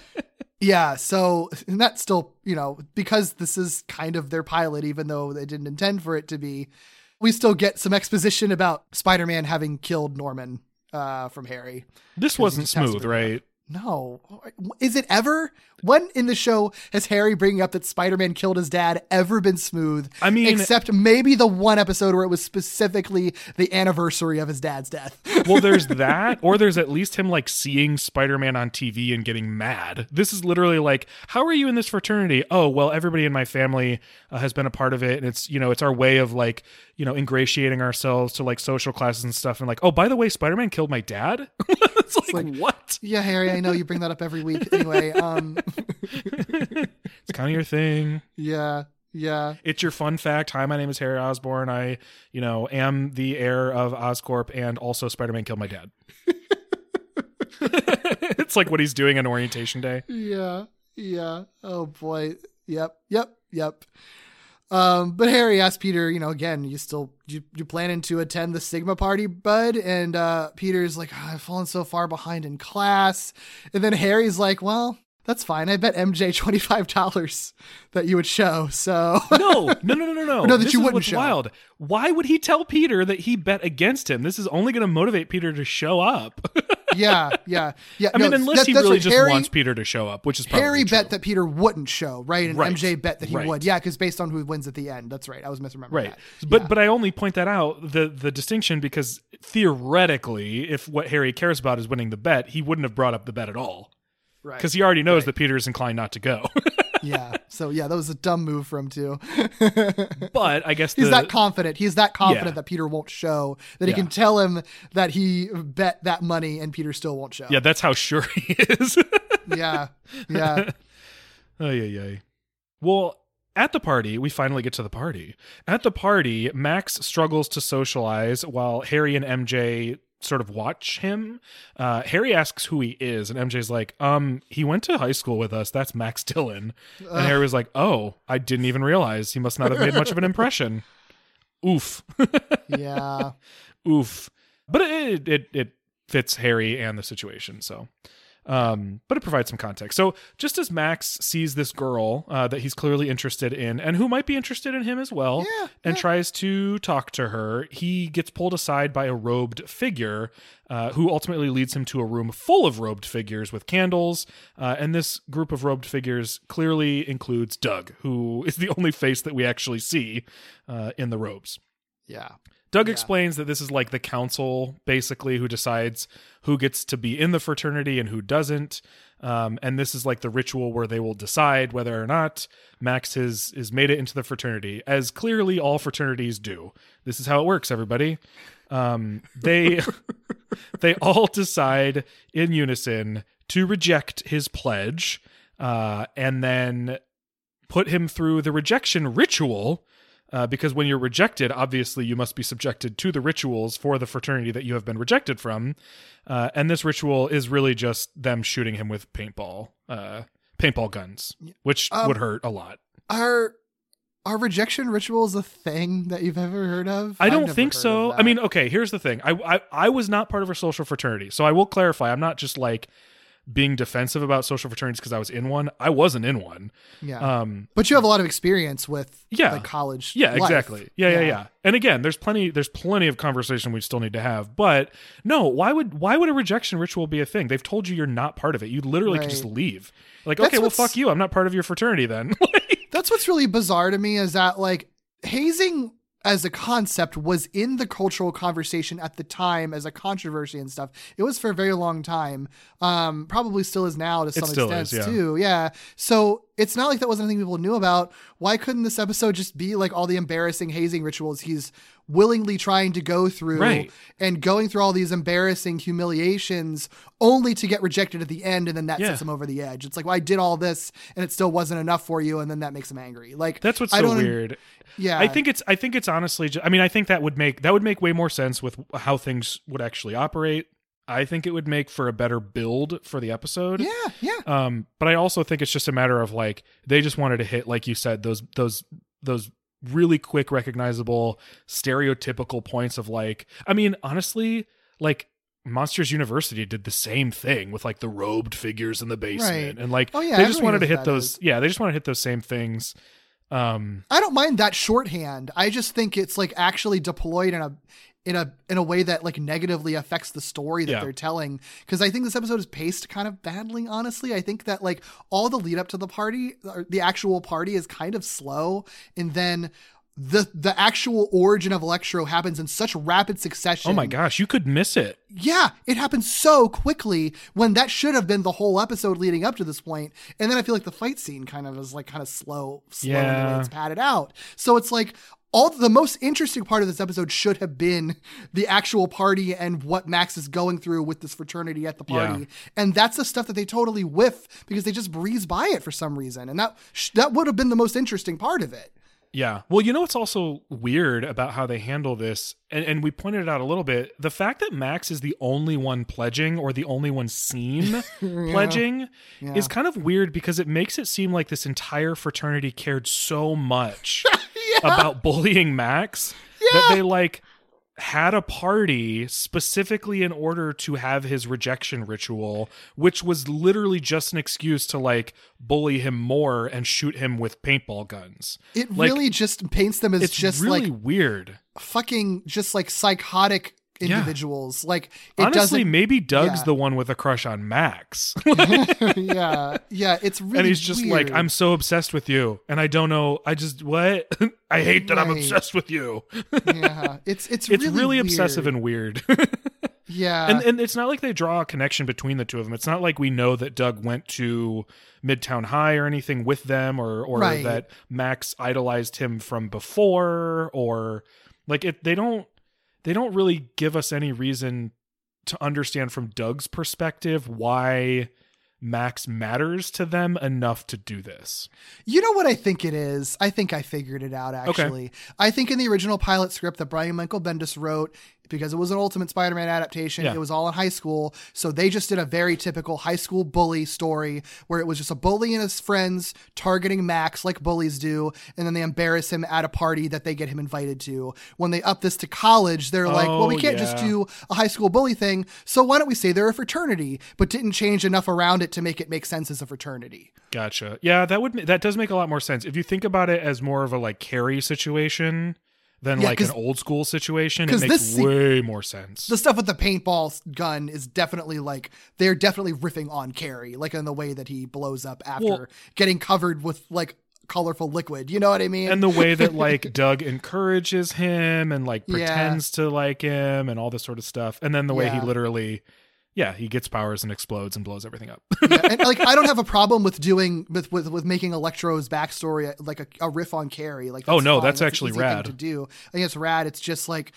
Yeah, so and that's still you know because this is kind of their pilot, even though they didn't intend for it to be. We still get some exposition about Spider-Man having killed Norman uh, from Harry. this wasn't just has to smooth, right? No, is it ever? When in the show has Harry bringing up that Spider-Man killed his dad ever been smooth? I mean- except maybe the one episode where it was specifically the anniversary of his dad's death. <laughs> well, there's that, or there's at least him like seeing Spider Man on TV and getting mad. This is literally like, how are you in this fraternity? Oh, well, everybody in my family uh, has been a part of it, and it's you know, it's our way of like you know, ingratiating ourselves to like social classes and stuff. And like, oh, by the way, Spider Man killed my dad. <laughs> it's like, what? yeah, Harry, I know you bring that up every week. Anyway, um, <laughs> It's kind of your thing. yeah, yeah, It's your fun fact. Hi, my name is Harry Osborn I, you know, am the heir of Oscorp, and also Spider Man killed my dad. <laughs> it's like what he's doing on orientation day. yeah, yeah. Oh boy. Yep, yep, yep. Um, but Harry asked Peter, you know, again, you still you you planning to attend the Sigma party, bud? And uh, Peter's like, "Oh, I've fallen so far behind in class. And then Harry's like, well, that's fine. I bet MJ twenty five dollars that you would show. So No, no, <laughs> no, no, no, no. No, that this you wouldn't show. wild. Why would he tell Peter that he bet against him? This is only going to motivate Peter to show up. <laughs> yeah, yeah, yeah. <laughs> I no, mean, unless that- he really just Harry, wants Peter to show up, which is probably Harry bet that Peter wouldn't show, right? And Right. MJ bet that he Right. would. Yeah, because based on who wins at the end. That's right. I was misremembering Right. that. But Yeah. but I only point that out the the distinction because theoretically, if what Harry cares about is winning the bet, he wouldn't have brought up the bet at all right. because he already knows that Peter is inclined not to go. <laughs> yeah. So yeah, that was a dumb move for him too. <laughs> but I guess He's that confident. He's that confident Yeah. that Peter won't show. That he Yeah. can tell him that he bet that money and Peter still won't show. yeah, that's how sure he is. <laughs> Yeah. Yeah. Oh yeah, yeah. Well, at the party, we finally get to the party. At the party, Max struggles to socialize while Harry and MJ sort of watch him. Uh, Harry asks who he is, and MJ's like, "Um, he went to high school with us. That's Max Dillon." And Harry was like, "Oh, I didn't even realize. He must not have made much of an impression." <laughs> Oof, <laughs> Yeah. oof. But it it it fits Harry and the situation, so. Um, but it provides some context. So just as Max sees this girl uh, that he's clearly interested in, and who might be interested in him as well, Yeah, and yeah. tries to talk to her, he gets pulled aside by a robed figure, uh, who ultimately leads him to a room full of robed figures with candles. Uh, and this group of robed figures clearly includes Doug, who is the only face that we actually see uh, in the robes. Yeah. Doug Yeah. explains that this is like the council, basically, who decides who gets to be in the fraternity and who doesn't. Um, and this is like the ritual where they will decide whether or not Max has is made it into the fraternity, as clearly all fraternities do. This is how it works, everybody. Um, they <laughs> they all decide in unison to reject his pledge, uh, and then put him through the rejection ritual Uh, because when you're rejected, obviously you must be subjected to the rituals for the fraternity that you have been rejected from. Uh, and this ritual is really just them shooting him with paintball, uh, paintball guns, which Um, would hurt a lot. Are are rejection rituals a thing that you've ever heard of? I don't think so. I mean, okay, here's the thing. I, I I was not part of a social fraternity, so I will clarify. I'm not just like being defensive about social fraternities because I was in one. I wasn't in one. yeah. Um, but you have a lot of experience with Yeah. like college. yeah, life. exactly. Yeah, yeah, yeah, And again, there's plenty there's plenty of conversation we still need to have. But no, why would why would a rejection ritual be a thing? They've told you you're not part of it. You literally could just leave. Like, That's okay, well, fuck you. I'm not part of your fraternity then. <laughs> That's what's really bizarre to me is that like hazing as a concept was in the cultural conversation at the time as a controversy and stuff. It was for a very long time. Um, probably still is now to some still extent is, yeah. too. Yeah. So it's not like that wasn't anything people knew about. Why couldn't this episode just be like all the embarrassing hazing rituals he's willingly trying to go through Right. and going through all these embarrassing humiliations only to get rejected at the end and then that Yeah. sets him over the edge. It's like, well, I did all this and it still wasn't enough for you and then that makes him angry. Like That's what's I so weird. Yeah. I think it's I think it's honestly ju- I mean I think that would make that would make way more sense with how things would actually operate. I think it would make for a better build for the episode. Yeah, yeah. Um but I also think it's just a matter of like they just wanted to hit like you said those those those really quick recognizable stereotypical points of like I mean honestly like Monsters University did the same thing with like the robed figures in the basement Right. and like Oh, yeah, they just wanted to hit those is. yeah they just want to hit those same things um I don't mind that shorthand. I just think it's like actually deployed in a in a in a way that like negatively affects the story that Yeah. they're telling because I think this episode is paced kind of badly honestly. I think that like all the lead up to the party or the actual party is kind of slow and then the the actual origin of Electro happens in such rapid succession. oh my gosh you could miss it Yeah, it happens so quickly when that should have been the whole episode leading up to this point. And then I feel like the fight scene kind of is like kind of slow, slow in the way Yeah. it's padded out. So it's like all the most interesting part of this episode should have been the actual party and what Max is going through with this fraternity at the party. Yeah. And that's the stuff that they totally whiff because they just breeze by it for some reason. And that sh- that would have been the most interesting part of it. Yeah. Well, you know what's also weird about how they handle this, and, and we pointed it out a little bit the fact that Max is the only one pledging or the only one seen <laughs> pledging Yeah. is kind of weird because it makes it seem like this entire fraternity cared so much <laughs> about bullying Max that they like had a party specifically in order to have his rejection ritual, which was literally just an excuse to like bully him more and shoot him with paintball guns. It Like, really just paints them as it's just really like weird. fucking just like psychotic individuals. Like it Honestly, doesn't maybe Doug's yeah. the one with a crush on Max. <laughs> <laughs> yeah, yeah, it's really and he's just like. I'm so obsessed with you. And I don't know. I just, what? <laughs> I hate that I'm obsessed with you. yeah, it's it's it's really, really, obsessive and weird. yeah, and and it's not like they draw a connection between the two of them. It's not like we know that Doug went to Midtown High or anything with them, or or Right. that Max idolized him from before, or like it. They don't they don't really give us any reason to understand from Doug's perspective why Max matters to them enough to do this. You know what I think it is? I think I figured it out actually. I think in the original pilot script that Brian Michael Bendis wrote, because it was an Ultimate Spider Man adaptation, Yeah. it was all in high school. So they just did a very typical high school bully story where it was just a bully and his friends targeting Max like bullies do. And then they embarrass him at a party that they get him invited to. When they up this to college, they're like, well, we Oh, can't just do a high school bully thing. So why don't we say they're a fraternity, but didn't change enough around it to make it make sense as a fraternity? Gotcha. Yeah, that would that does make a lot more sense if you think about it as more of a like Carrie situation than Yeah, like an old school situation. It makes se- way more sense. the stuff with the paintball gun is definitely like they're definitely riffing on Carrie, like in the way that he blows up after Well- getting covered with like colorful liquid. You know what I mean? and the way that like <laughs> Doug encourages him and like Yeah. pretends to like him and all this sort of stuff, and then the way Yeah. he literally, yeah, he gets powers and explodes and blows everything up. Yeah, and <laughs> like I don't have a problem with doing with with, with making Electro's backstory like a, a riff on Carrie. Like Oh, no, fine. that's actually rad. to do. I think it's rad. It's just like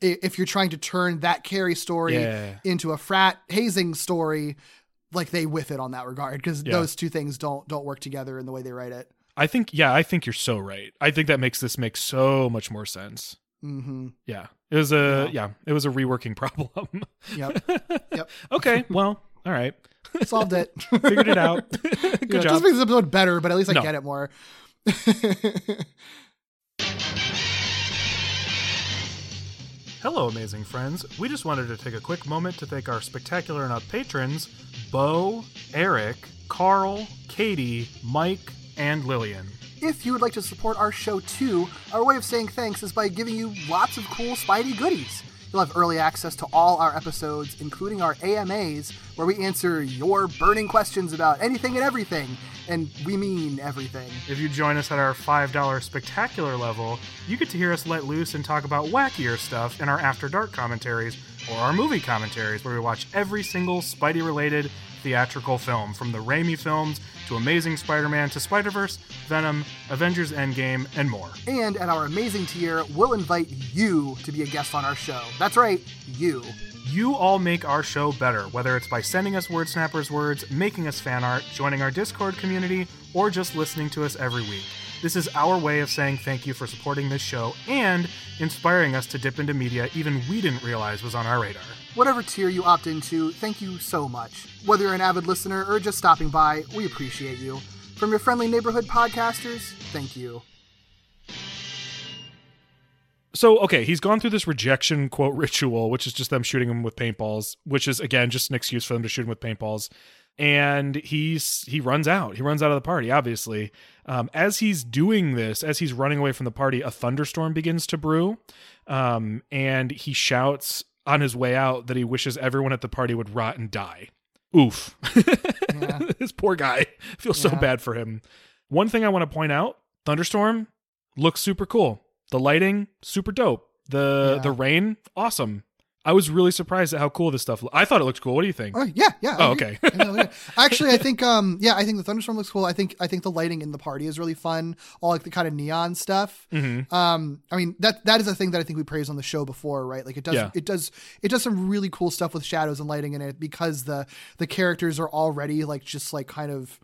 if you're trying to turn that Carrie story Yeah. into a frat hazing story, like they whiff it on that regard because Yeah. those two things don't don't work together in the way they write it. I think yeah, I think you're so right. I think that makes this make so much more sense. Mm-hmm. Yeah. It was a yeah, it was a reworking <laughs> problem. Yep. <laughs> Yep. okay, <laughs> well, all right. Solved it. Figured it out. Good Yeah, it job. doesn't make this episode better, but at least I No. get it more. Hello, amazing friends. We just wanted to take a quick moment to thank our spectacular enough patrons Bo, Eric, Carl, Katie, Mike, and Lillian. If you would like to support our show too, our way of saying thanks is by giving you lots of cool Spidey goodies. You'll have early access to all our episodes, including our AMAs, where we answer your burning questions about anything and everything. And we mean everything. If you join us at our $5 spectacular level, you get to hear us let loose and talk about wackier stuff in our After Dark commentaries or our movie commentaries, where we watch every single Spidey related theatrical film, from the Raimi films to Amazing Spider Man to Spider Verse, Venom, Avengers Endgame, and more. And at our amazing tier, we'll invite you to be a guest on our show. That's right, you. You all make our show better, whether it's by sending us Word Snappers words, making us fan art, joining our Discord community, or just listening to us every week. This is our way of saying thank you for supporting this show and inspiring us to dip into media even we didn't realize was on our radar. Whatever tier you opt into, thank you so much. Whether you're an avid listener or just stopping by, we appreciate you. From your friendly neighborhood podcasters, thank you. So, okay, he's gone through this rejection quote <laughs> ritual, which is just them shooting him with paintballs, which is again just an excuse for them to shoot him with paintballs. And he's he runs out. He runs out of the party. Obviously, um, as he's doing this, as he's running away from the party, a thunderstorm begins to brew, um, and he shouts on his way out that he wishes everyone at the party would rot and die. Oof, <laughs> this poor guy. I feel so Yeah. bad for him. One thing I want to point out: thunderstorm looks super cool. The lighting, super dope. The Yeah. the rain, awesome. I was really surprised at how cool this stuff. Looked. I thought it looked cool. What do you think? Oh yeah, yeah. Oh, okay. I know, yeah. <laughs> Actually, I think um yeah, I think the thunderstorm looks cool. I think I think the lighting in the party is really fun. All like the kind of neon stuff. Mhm. Um, I mean that that is a thing that I think we praised on the show before, right? Like it does Yeah. it does it does some really cool stuff with shadows and lighting in it because the the characters are already like just like kind of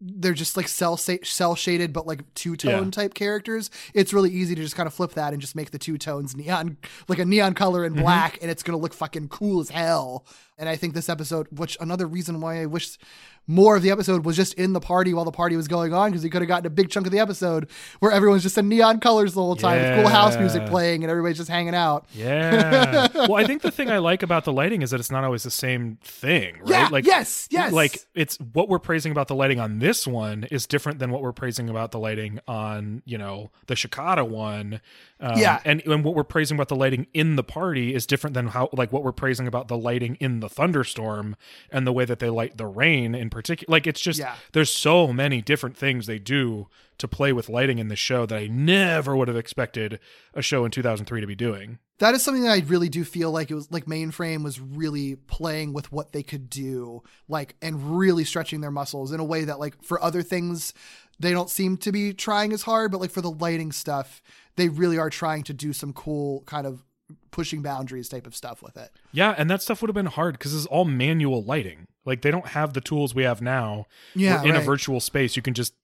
they're just like cell cell shaded but like two tone Yeah. type characters. It's really easy to just kind of flip that and just make the two tones neon like a neon color Mm-hmm. in black and it's going to look fucking cool as hell. And I think this episode which another reason why I wish more of the episode was just in the party while the party was going on because you could have gotten a big chunk of the episode where everyone's just in neon colors the whole time with cool house music playing and everybody's just hanging out. Yeah. <laughs> well, I think the thing I like about the lighting is that it's not always the same thing, right? Yeah, like yes, yes. Like it's what we're praising about the lighting on this one is different than what we're praising about the lighting on, you know, the Shikata one. Um, Yeah. and and what we're praising about the lighting in the party is different than how like what we're praising about the lighting in the thunderstorm and the way that they light the rain in particular. Like it's just Yeah. there's so many different things they do to play with lighting in the show that I never would have expected a show in 2003 to be doing. that is something that I really do feel like it was like mainframe was really playing with what they could do, like and really stretching their muscles in a way that like for other things they don't seem to be trying as hard, but like for the lighting stuff, they really are trying to do some cool kind of pushing boundaries type of stuff with it. Yeah, and that stuff would have been hard because it's all manual lighting. Like they don't have the tools we have now. Yeah, in right. a virtual space, you can just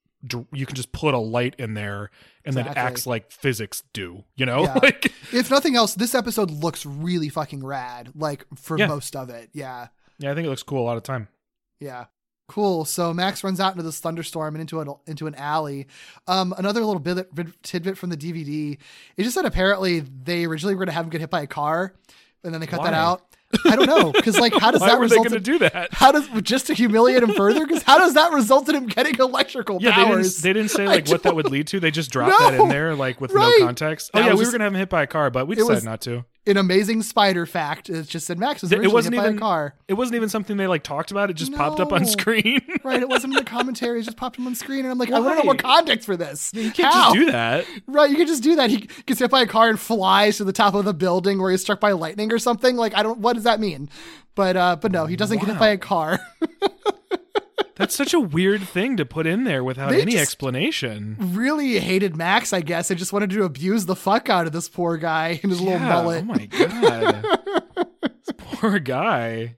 you can just put a light in there, and then it acts like physics do. You know, Yeah. <laughs> like If nothing else, this episode looks really fucking rad, like for Yeah. most of it. Yeah. yeah, I think it looks cool a lot of time. Yeah. Cool. So Max runs out into this thunderstorm and into an into an alley. Um, another little bit, bit tidbit from the DVD. It just said apparently they originally were going to have him get hit by a car, and then they cut Why? that out. I don't know because like how <laughs> does Why that were they result? to in- do that? How does just to humiliate him further? Because how does that result in him getting electrical Yeah, they powers? didn't, they didn't say like what that would lead to. They just dropped that in there like with Right. no context. Oh That yeah, we just- were gonna have him hit by a car, but we decided was- not to. An amazing spider fact. It just said Max was It wasn't hit by even a car. It wasn't even something they like talked about. It just popped up on screen. <laughs> Right, it wasn't in the commentary. It just popped up on screen, and I'm like, I want to know Why? more context for this. you can't How? just do that. Right, you can just do that. He gets hit by a car and flies to the top of the building where he's struck by lightning or something. Like I don't what does that mean? But uh but no, he doesn't get hit by a car. <laughs> That's such a weird thing to put in there without They any explanation. really hated Max, I guess. I just wanted to abuse the fuck out of this poor guy and his little Yeah, mullet. Oh my god. <laughs> this poor guy.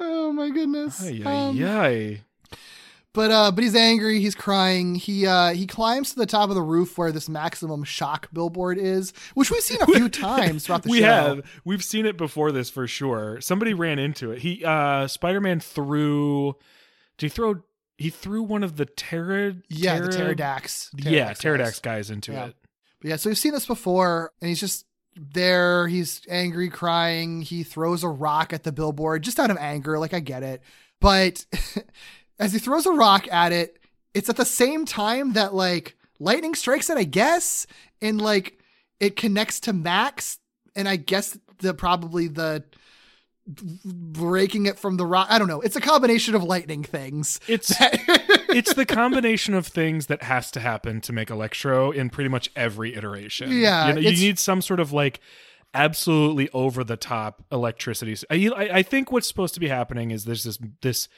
Oh my goodness. Ay, Um, ay. But uh, but he's angry. He's crying. He uh, he climbs to the top of the roof where this maximum shock billboard is, which we've seen a few <laughs> times throughout the we show. have we've seen it before this for sure. Somebody ran into it. He uh Spider-Man threw did he throw he threw one of the Terra yeah, the pterodax. Yeah, Pterodax guys. guys into Yeah. it. But yeah, so we've seen this before, and he's just there. He's angry, crying. He throws a rock at the billboard just out of anger. Like, I get it. But <laughs> as he throws a rock at it, it's at the same time that, like, lightning strikes it, I guess. And, like, it connects to Max. And I guess the probably the breaking it from the rock. I don't know. It's a combination of lightning things. It's <laughs> it's the combination of things that has to happen to make Electro in pretty much every iteration. Yeah, you, know, you need some sort of like absolutely over the top electricity. I, I think what's supposed to be happening is there's this this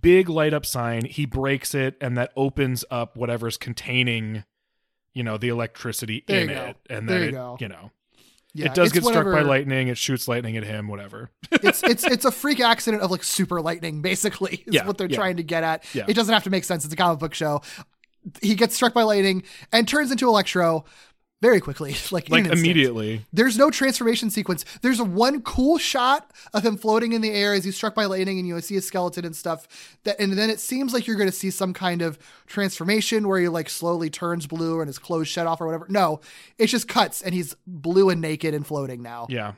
big light up sign. He breaks it, and that opens up whatever's containing, you know, the electricity There in you go. it, and then you it, you know. Yeah, it does get struck by lightning. It shoots lightning at him. Whatever. <laughs> it's it's it's a freak accident of like super lightning, basically, is Yeah, what they're yeah. trying to get at. Yeah. It doesn't have to make sense. It's a comic book show. He gets struck by lightning and turns into Electro very quickly, <laughs> like like immediately. There's no transformation sequence. There's a one cool shot of him floating in the air as he's struck by lightning, and you see his skeleton and stuff. That and then it seems like you're going to see some kind of transformation where he like slowly turns blue and his clothes shed off or whatever. No, it just cuts and he's blue and naked and floating now. Yeah.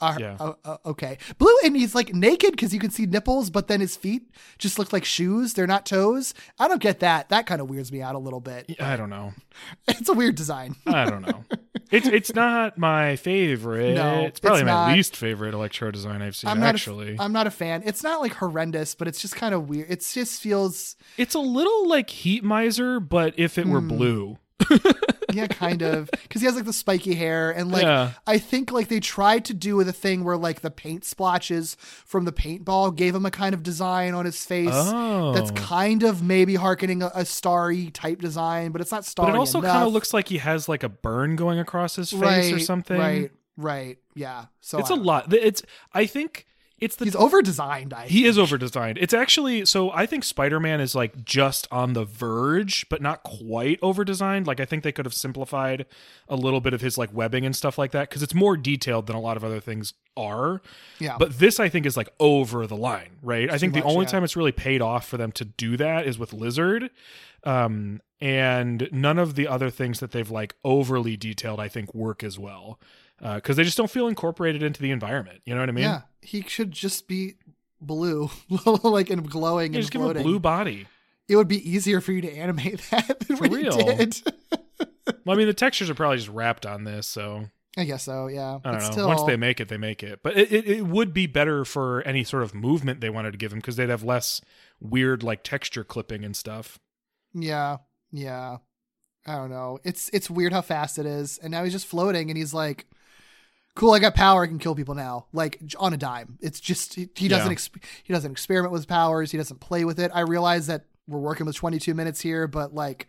Uh, Yeah. uh, uh, okay. Blue, and he's like naked because you can see nipples, but then his feet just look like shoes. They're not toes. I don't get that. That kind of weirds me out a little bit. I don't know. <laughs> It's a weird design. I don't know. It's it's not my favorite. No, it's probably it's my not. least favorite electro design I've seen. I'm not. actually, A, I'm not a fan. It's not like horrendous, but it's just kind of weird. It just feels, it's a little like Heat Miser, but if it Hmm. were blue. <laughs> yeah, kind of, because he has like the spiky hair, and like Yeah. I think like they tried to do with a thing where like the paint splotches from the paintball gave him a kind of design on his face Oh. that's kind of maybe harkening a, a starry type design, but it's not starry. But it also kind of looks like he has like a burn going across his face or something. Right, right, yeah. So It's a lot. It's I think it's the He's over designed. He is over designed. It's actually so I think Spider-Man is like just on the verge, but not quite over designed. Like I think they could have simplified a little bit of his like webbing and stuff like that because it's more detailed than a lot of other things are. Yeah. But this I think is like over the line, right? I think the only yeah. time it's really paid off for them to do that is with Lizard. Um and none of the other things that they've like overly detailed I think work as well. Uh, because they just don't feel incorporated into the environment. You know what I mean? yeah, he should just be blue, <laughs> like and glowing You and just give him a blue body. It would be easier for you to animate <laughs> that than For real. did. <laughs> Well, I mean, the textures are probably just wrapped on this, so I guess so. Yeah. I don't But know. Still, Once they make it, they make it. But it, it, it would be better for any sort of movement they wanted to give him because they'd have less weird like texture clipping and stuff. Yeah. Yeah. I don't know. It's it's weird how fast it is, and now he's just floating, and he's like, "Cool, I got power. I can kill people now." Like on a dime. It's just he, he doesn't Yeah. exp- he doesn't experiment with powers. He doesn't play with it. I realize that we're working with 22 minutes here, but like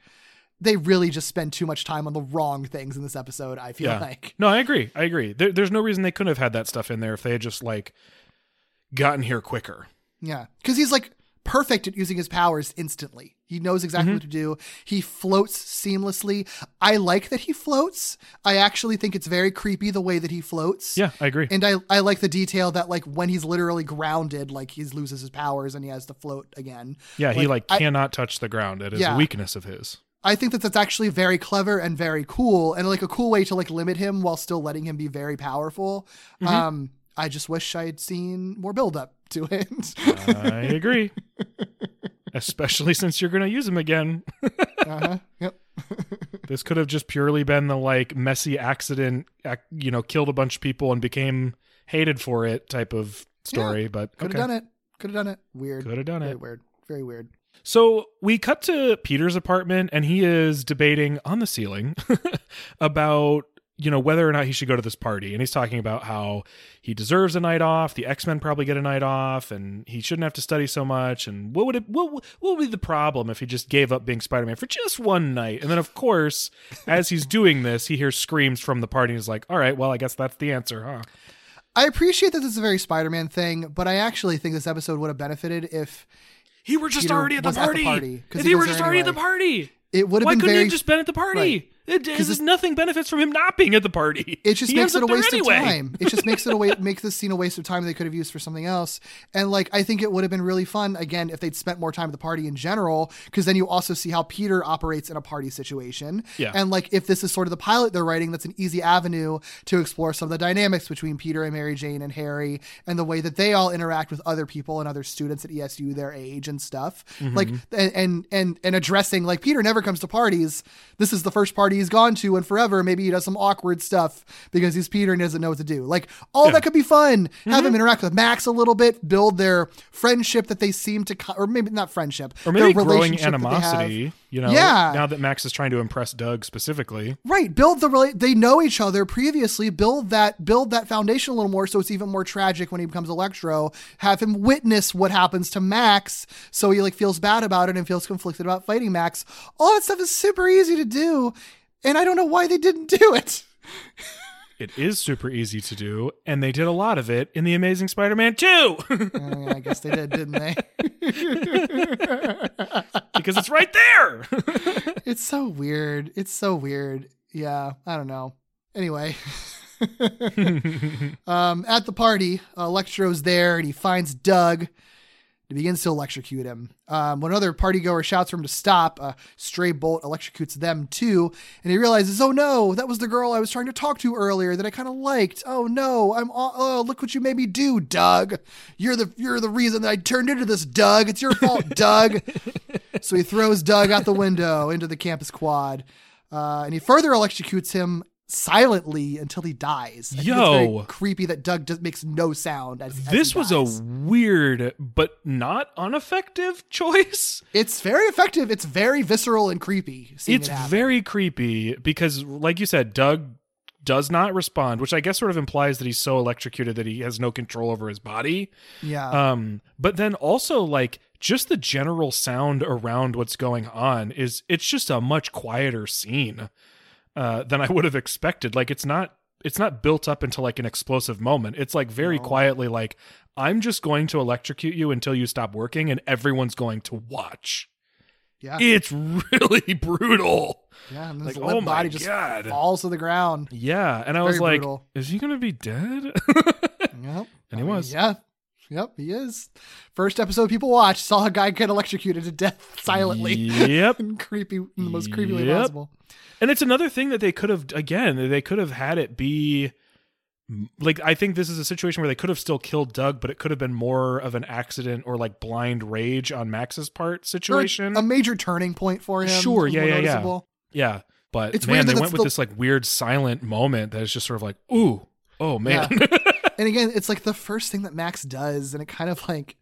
they really just spend too much time on the wrong things in this episode. I feel Yeah. like. No, I agree. I agree. There, there's no reason they couldn't have had that stuff in there if they had just like gotten here quicker. Yeah, because he's like perfect at using his powers instantly. He knows exactly Mm-hmm. what to do. He floats seamlessly. I like that he floats. I actually think it's very creepy the way that he floats. Yeah, I agree. And I, I like the detail that like when he's literally grounded, like he loses his powers and he has to float again. yeah, he like I- cannot touch the ground. It is Yeah. a weakness of his. I think that that's actually very clever and very cool and like a cool way to like limit him while still letting him be very powerful. Mm-hmm. Um, I just wish I had seen more build up to it. I agree. <laughs> Especially since you're going to use them again. uh-huh. Yep. <laughs> This could have just purely been the like messy accident, you know, killed a bunch of people and became hated for it type of story. but Could have done it. Could have done it. Weird. Could have done Very it. weird. Very weird. So we cut to Peter's apartment and he is debating on the ceiling <laughs> about you know whether or not he should go to this party and he's talking about how he deserves a night off the x-men probably get a night off and he shouldn't have to study so much and what would it what, what would be the problem if he just gave up being spider-man for just one night and then of course as he's doing this he hears screams from the party and he's like all right well i guess that's the answer huh I appreciate that this is a very Spider-Man thing, but I actually think this episode would have benefited if he were just Peter already at the was at the party. party, if he he were just already at the party, It would have why been couldn't very he have just been at the party? Right. It, it, nothing benefits from him not being at the party. <laughs> it just He makes it a waste anyway. of time. It just makes it a way <laughs> makes this scene a waste of time they could have used for something else. And like I think it would have been really fun again if they'd spent more time at the party in general, because then you also see how Peter operates in a party situation. Yeah. And like if this is sort of the pilot they're writing, that's an easy avenue to explore some of the dynamics between Peter and Mary Jane and Harry and the way that they all interact with other people and other students at ESU their age and stuff. Mm-hmm. Like and, and and and addressing like Peter never comes to parties. This is the first party he's gone to in forever. Maybe he does some awkward stuff because he's Peter and doesn't know what to do. Like all Yeah. that could be fun. Have Mm-hmm. him interact with Max a little bit, build their friendship that they seem to, co- or maybe not friendship, Or maybe their growing relationship that they have. animosity. You know, Yeah. Now that Max is trying to impress Doug specifically. Right, build the rela- they know each other previously. Build that build that foundation a little more, so it's even more tragic when he becomes Electro. Have him witness what happens to Max, so he like feels bad about it and feels conflicted about fighting Max. All that stuff is super easy to do, and I don't know why they didn't do it. It is super easy to do, and they did a lot of it in The Amazing Spider Man 2 <laughs> Uh, I guess they did, didn't they? <laughs> because it's right there. <laughs> it's so weird. It's so weird. Yeah, I don't know. Anyway. um, at the party, Electro's there and he finds Doug. He begins to electrocute him. Um, when another partygoer shouts for him to stop, a stray bolt electrocutes them too, and he realizes, "Oh no, that was the girl I was trying to talk to earlier that I kind of liked. Oh no, I'm aw- oh look what you made me do, Doug. You're the you're the reason that I turned into this, Doug. It's your fault, <laughs> Doug." so he throws Doug out the window into the campus quad, uh, and he further electrocutes him silently until he dies. I think it's very Yo. creepy that Doug just makes no sound. As, as this he was a weird but not ineffective <laughs> choice. It's very effective. It's very visceral and creepy. It's it very creepy because, like you said, Doug does not respond, which I guess sort of implies that he's so electrocuted that he has no control over his body. yeah. Um, but then also like just the general sound around what's going on is it's just a much quieter scene uh, than I would have expected. Like it's not it's not built up into like an explosive moment. It's like very quietly like I'm just going to electrocute you until you stop working and everyone's going to watch. yeah. It's really <laughs> brutal. yeah. And like, his oh body just God. falls to the ground. Yeah, and I was like, brutal. is he going to be dead? <laughs> Yep. And he was. Yeah. Yep, he is. First episode people watch saw a guy get electrocuted to death <laughs> silently. Yep. <laughs> in creepy, in the most creepy way Yep. possible. And it's another thing that they could have again, they could have had it be like I think this is a situation where they could have still killed Doug, but it could have been more of an accident or like blind rage on Max's part Or situation. a major turning point for him. Sure, yeah, yeah, yeah. yeah. But It's man, weird they went with the- this like weird silent moment that is just sort of like, ooh, oh man. <laughs> And again, it's like the first thing that Max does, and it kind of like,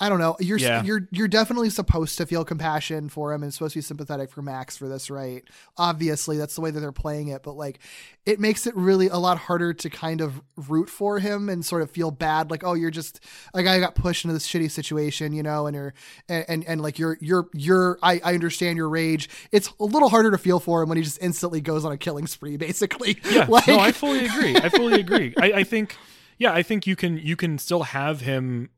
I don't know. You're Yeah. you're you're definitely supposed to feel compassion for him and supposed to be sympathetic for Max for this, right? Obviously, that's the way that they're playing it, but like, it makes it really a lot harder to kind of root for him and sort of feel bad, like, oh, you're just a guy who got pushed into this shitty situation, you know, and you're and and, and like you're you're you're I I understand your rage. It's a little harder to feel for him when he just instantly goes on a killing spree, basically. Yeah, <laughs> like, no, I fully agree. I fully agree. I, I think, yeah, I think you can you can still have him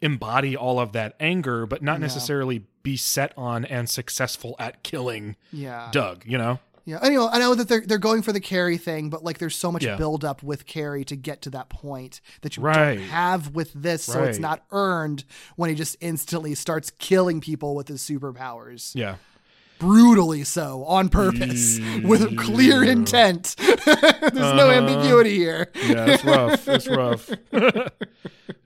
embody all of that anger, but not necessarily be set on and successful at killing yeah. Doug. You know? Yeah, I know. I know that they're they're going for the Carrie thing, but like, there's so much Yeah. build up with Carrie to get to that point that you Right. don't have with this, so it's not earned when he just instantly starts killing people with his superpowers, Yeah. Brutally so on purpose <laughs> with clear intent. <laughs> there's no Uh-huh. ambiguity here. Yeah, it's rough. it's rough. <laughs> yeah,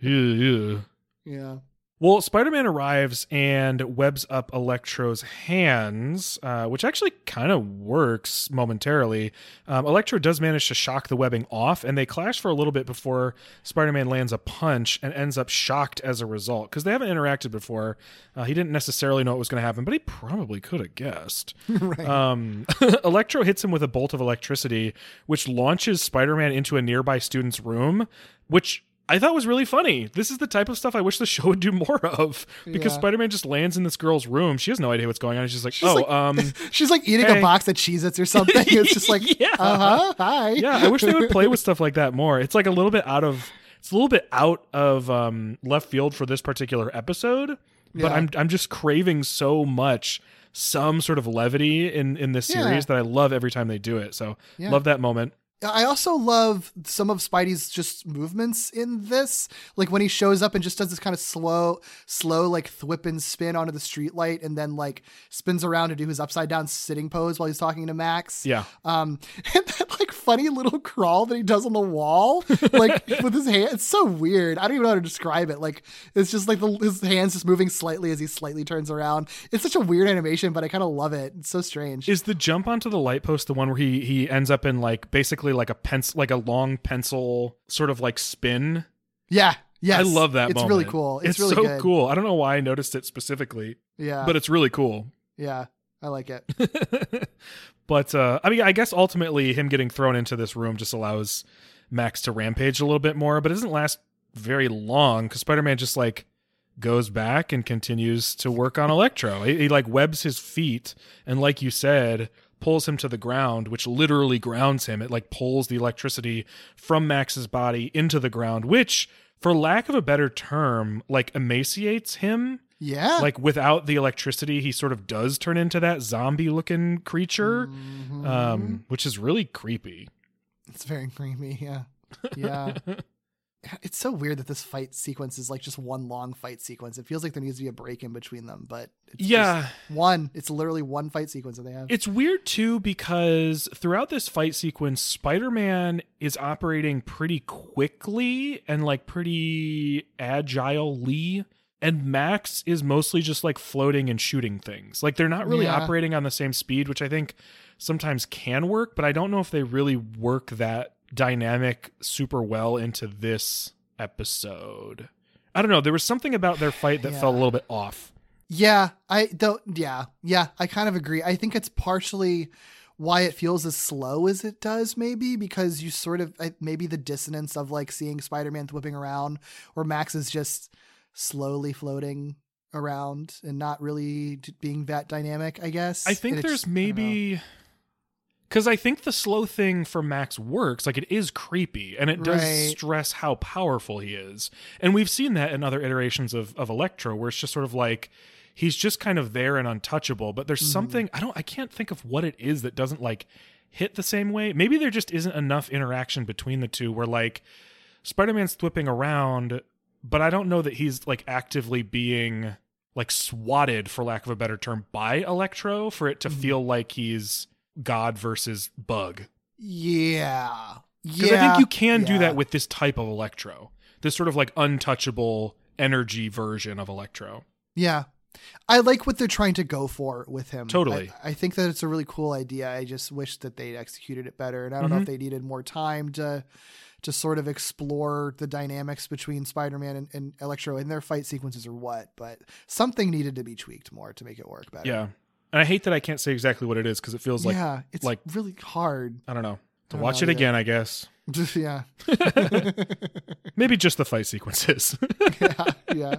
yeah. Yeah, Well, Spider Man arrives and webs up Electro's hands, uh, which actually kind of works momentarily. Um, Electro does manage to shock the webbing off, and they clash for a little bit before Spider Man lands a punch and ends up shocked as a result because they haven't interacted before. Uh, he didn't necessarily know what was going to happen, but he probably could have guessed. <laughs> um, <laughs> Electro hits him with a bolt of electricity, which launches Spider Man into a nearby student's room, which I thought was really funny. This is the type of stuff I wish the <laughs> show would do more of because Yeah. Spider-Man just lands in this girl's room. She has no idea what's going on. She's like, She's "Oh, like- um, <laughs> she's like eating Hey. a box of Cheez-Its or something. It's just like, <laughs> Yeah. uh huh, hi. yeah." I wish they would play with stuff like that more. It's like a little bit out of it's a little bit out of um, left field for this particular episode. but Yeah. I'm I'm just craving so much some sort of levity in in this Yeah. series that I love every time they do it. So Yeah. love that moment. I also love some of Spidey's just movements in this. Like when he shows up and just does this kind of slow, slow, like thwip and spin onto the streetlight and then like spins around to do his upside down sitting pose while he's talking to Max. Yeah. Um, <laughs> and that like funny little crawl that he does on the wall, like <laughs> with his hand. It's so weird. I don't even know how to describe it. Like it's just like the, his hands just moving slightly as he slightly turns around. It's such a weird animation, but I kind of love it. It's so strange. Is the jump onto the light post the one where he he ends up in like basically like a pencil like a long pencil sort of like spin? yeah. Yes. I love that It's moment. really cool. It's, really so good. cool. I don't know why I noticed it specifically, Yeah. but it's really cool. yeah. I like it. <laughs> but uh I mean I guess ultimately him getting thrown into this room just allows Max to rampage a little bit more, but it doesn't last very long cuz Spider-Man just like goes back and continues to work on Electro. He, he like webs his feet and like you said pulls him to the ground, which literally grounds him. It like pulls the electricity from Max's body into the ground, which for lack of a better term, like emaciates him Yeah. like without the electricity he sort of does turn into that zombie looking creature Mm-hmm. um which is really creepy it's very creepy. Yeah. Yeah. <laughs> <sighs> it's so weird that this fight sequence is like just one long fight sequence. It feels like there needs to be a break in between them, but it's Yeah. just one. It's literally one fight sequence that they have. it's weird too because throughout this fight sequence spider-man is operating pretty quickly and like pretty agilely and max is mostly just like floating and shooting things like they're not really Yeah. operating on the same speed which i think sometimes can work but i don't know if they really work that dynamic super well into this episode i don't know there was something about their fight that felt a little bit off Yeah, I don't. Yeah, yeah, I kind of agree. I think it's partially why it feels as slow as it does, maybe because you sort of maybe the dissonance of like seeing Spider-Man whipping around, where Max is just slowly floating around and not really being that dynamic. I guess. I think And there's just- I maybe because I think the slow thing for Max works. Like it is creepy and it does Right. stress how powerful he is. And we've seen that in other iterations of, of Electro where it's just sort of like he's just kind of there and untouchable. But there's Mm-hmm. something I don't I can't think of what it is that doesn't like hit the same way. Maybe there just isn't enough interaction between the two where like Spider-Man's whipping around, but I don't know that he's like actively being like swatted for lack of a better term by Electro for it to Mm-hmm. feel like he's God versus Bug. Yeah. Because Yeah. I think you can do that with this type of Electro. This sort of like untouchable energy version of Electro. Yeah. I like what they're trying to go for with him. Totally. I, I think that it's a really cool idea. I just wish that they'd executed it better. And I don't know if Mm-hmm. they needed more time to to sort of explore the dynamics between Spider-Man and, and Electro in their fight sequences or what, but something needed to be tweaked more to make it work better. Yeah. And I hate that I can't say exactly what it is because it feels like yeah, it's like really hard. I don't know. To don't watch know it again, I guess. <laughs> yeah. <laughs> <laughs> Maybe just the fight sequences. yeah. Yeah.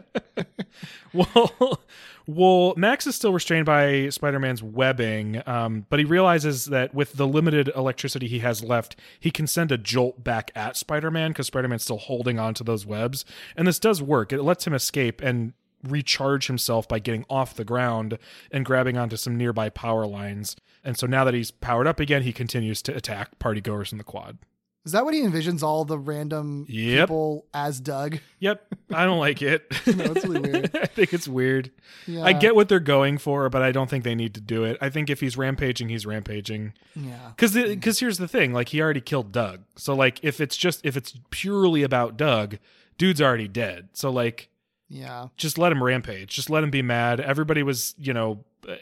well, well, Max is still restrained by Spider-Man's webbing, um, but he realizes that with the limited electricity he has left, he can send a jolt back at Spider-Man because Spider-Man's still holding on to those webs, and this does work. It lets him escape and recharge himself by getting off the ground and grabbing onto some nearby power lines. And so now that he's powered up again, he continues to attack partygoers in the quad. Is that what he envisions all the random Yep. people as Doug? Yep, I don't like it. <laughs> No, it's really weird. <laughs> I think it's weird. Yeah. I get what they're going for, but I don't think they need to do it. I think if he's rampaging, he's rampaging. Yeah. Because because here's the thing, like he already killed Doug. So like if it's just if it's purely about Doug, dude's already dead. So like Yeah. just let him rampage. Just let him be mad. Everybody was you know. uh,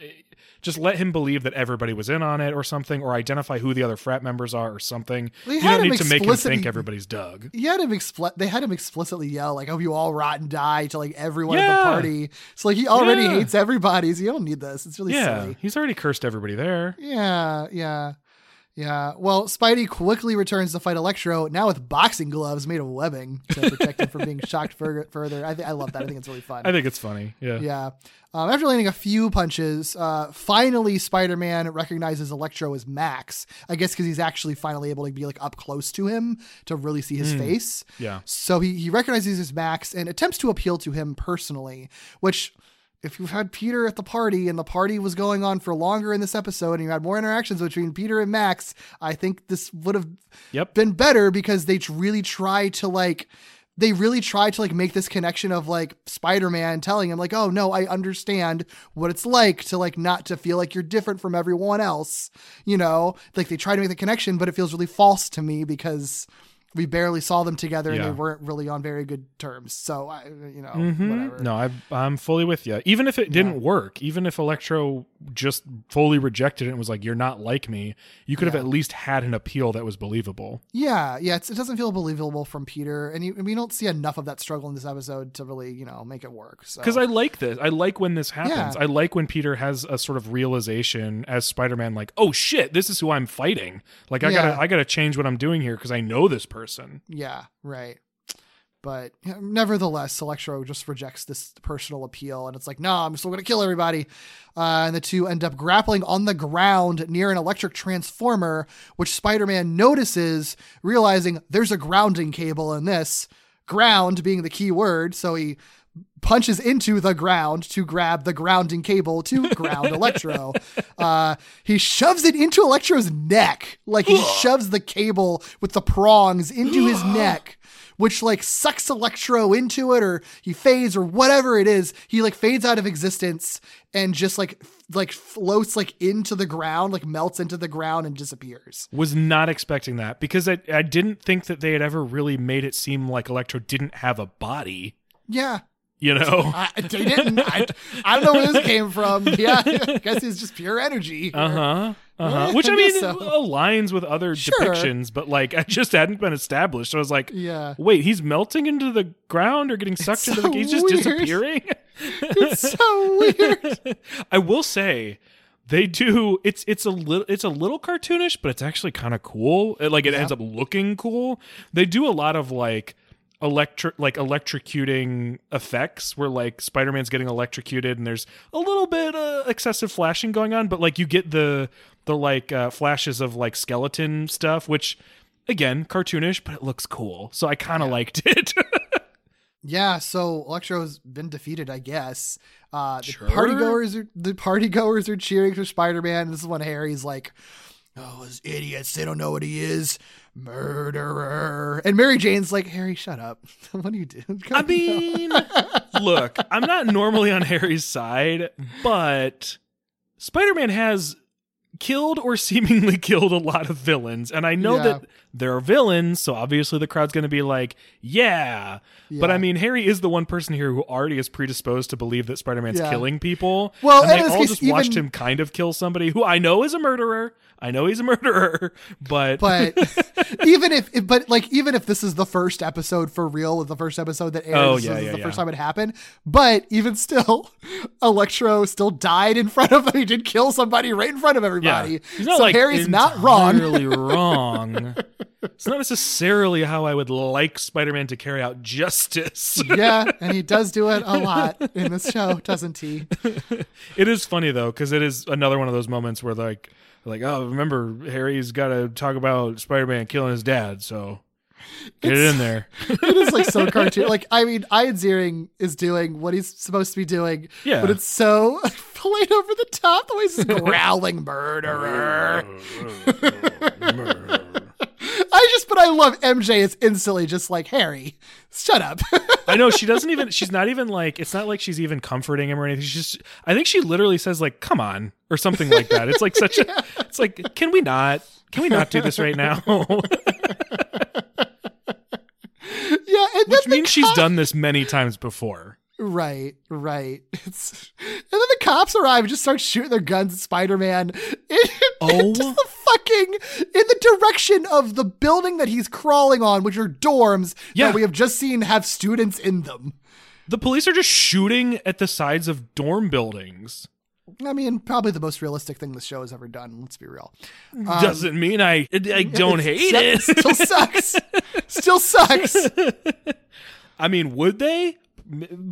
Just let him believe that everybody was in on it or something, or identify who the other frat members are or something. They you don't need to make him think everybody's Doug. He had him expl- they had him explicitly yell like, "I hope you all rot and die" to like everyone at the party. So like he already Yeah. hates everybody. So you don't need this. It's really Yeah, silly. he's already cursed everybody there. Yeah, yeah, yeah. Well, Spidey quickly returns to fight Electro now with boxing gloves made of webbing to protect him from being <laughs> shocked further. Further, I think I love that. I think it's really fun. I think it's funny. Yeah. Yeah. Um, after landing a few punches, uh, finally Spider-Man recognizes Electro as Max. I guess because he's actually finally able to be like up close to him to really see his face. Yeah. So he he recognizes as Max and attempts to appeal to him personally, which if you had Peter at the party and the party was going on for longer in this episode and you had more interactions between Peter and Max, I think this would have Yep. been better because they really try to like they really try to like make this connection of like Spider-Man telling him like, "Oh no, I understand what it's like to like not to feel like you're different from everyone else." You know, like they try to make the connection, but it feels really false to me because we barely saw them together and Yeah. they weren't really on very good terms. So I, you know, Mhm. whatever. No, I, I'm fully with you. Even if it didn't work, even if Electro just fully rejected it and was like, "You're not like me," you could have at least had an appeal that was believable. Yeah, yeah, it's, it doesn't feel believable from Peter, and, you, and we don't see enough of that struggle in this episode to really, you know, make it work. So. Because I like this. I like when this happens. Yeah. I like when Peter has a sort of realization as Spider-Man, like, "Oh shit, this is who I'm fighting." Like, I Yeah. gotta, I gotta change what I'm doing here because I know this person. Yeah, right. But nevertheless, Electro just rejects this personal appeal, and it's like, no, I'm still going to kill everybody. Uh, and the two end up grappling on the ground near an electric transformer, which Spider Man notices, realizing there's a grounding cable in this. Ground being the key word, so he punches into the ground to grab the grounding cable to ground <laughs> Electro. Uh, he shoves it into Electro's neck. Like he shoves the cable with the prongs into his neck, which like sucks Electro into it or he fades or whatever it is. He like fades out of existence and just like f- like floats like into the ground, like melts into the ground and disappears. Was not expecting that because I, I didn't think that they had ever really made it seem like Electro didn't have a body. Yeah. You know. <laughs> I, they didn't. I, I don't know where this came from. <laughs> Yeah, I guess it's just pure energy. Uh huh. Uh huh. Which I I mean so. aligns with other Sure. depictions, but like it just hadn't been established. So I was like, Yeah. wait, he's melting into the ground or getting sucked into so the. He's just weird. disappearing. <laughs> It's so weird. I will say. They do. It's it's a little it's a little cartoonish, but it's actually kind of cool. It, like it ends up looking cool. They do a lot of like electric like electrocuting effects where like Spider-Man's getting electrocuted and there's a little bit uh, excessive flashing going on, but like you get the the like uh, flashes of like skeleton stuff, which again cartoonish, but it looks cool. So I kind of liked it. <laughs> Yeah, so Electro's been defeated, I guess. Uh, the Sure. party goers are the party goers are cheering for Spider Man. This is when Harry's like, "Oh, those idiots! They don't know what he is, murderer." And Mary Jane's like, "Harry, shut up! <laughs> what are you doing?" I mean, <laughs> look, I'm not normally on Harry's side, but Spider Man has killed or seemingly <laughs> killed a lot of villains. And I know Yeah. that there are villains, so obviously the crowd's going to be like, yeah. But I mean, Harry is the one person here who already is predisposed to believe that Spider Man's Yeah. killing people. Well, and they all case, just watched even- him kind of kill somebody who I know is a murderer. I know he's a murderer, but, but <laughs> even if, but like even if this is the first episode for real, the first episode that airs, Oh, this yeah, is yeah, the yeah. first time it happened. But even still, <laughs> Electro still died in front of them. <laughs> He did kill somebody right in front of everybody. so like Harry's not wrong. entirely wrong. It's not necessarily how I would like Spider-Man to carry out justice. yeah, and he does do it a lot in this show, doesn't he? it is funny though because it is another one of those moments where like like oh remember Harry's got to talk about Spider-Man killing his dad, so get it in there. <laughs> It is like so cartoon. Like I mean, Ian Ziering is doing what he's supposed to be doing, Yeah. but it's so <laughs> played over the top. The way he's just <laughs> growling, murderer. I just, but I love MJ is instantly just like Harry, shut up. I know she doesn't even. <laughs> She's not even like. It's not like she's even comforting him or anything. She's. Just, I think she literally says like, "Come on" or something like that. It's like such a. <laughs> It's like, can we not? Can we not do this right now? <laughs> yeah, and Which means she's done this many times before. Right, right. <laughs> It's and then the cops arrive and just start shooting their guns at Spider-Man. <laughs> It, Oh. the fucking in the direction of the building that he's crawling on, which are dorms Yeah. that we have just seen have students in them. The police are just shooting at the sides of dorm buildings. I mean, probably the most realistic thing the show has ever done. Let's be real. Um, Doesn't mean I I <laughs> don't hate it. Still sucks. Still sucks. I mean, would they?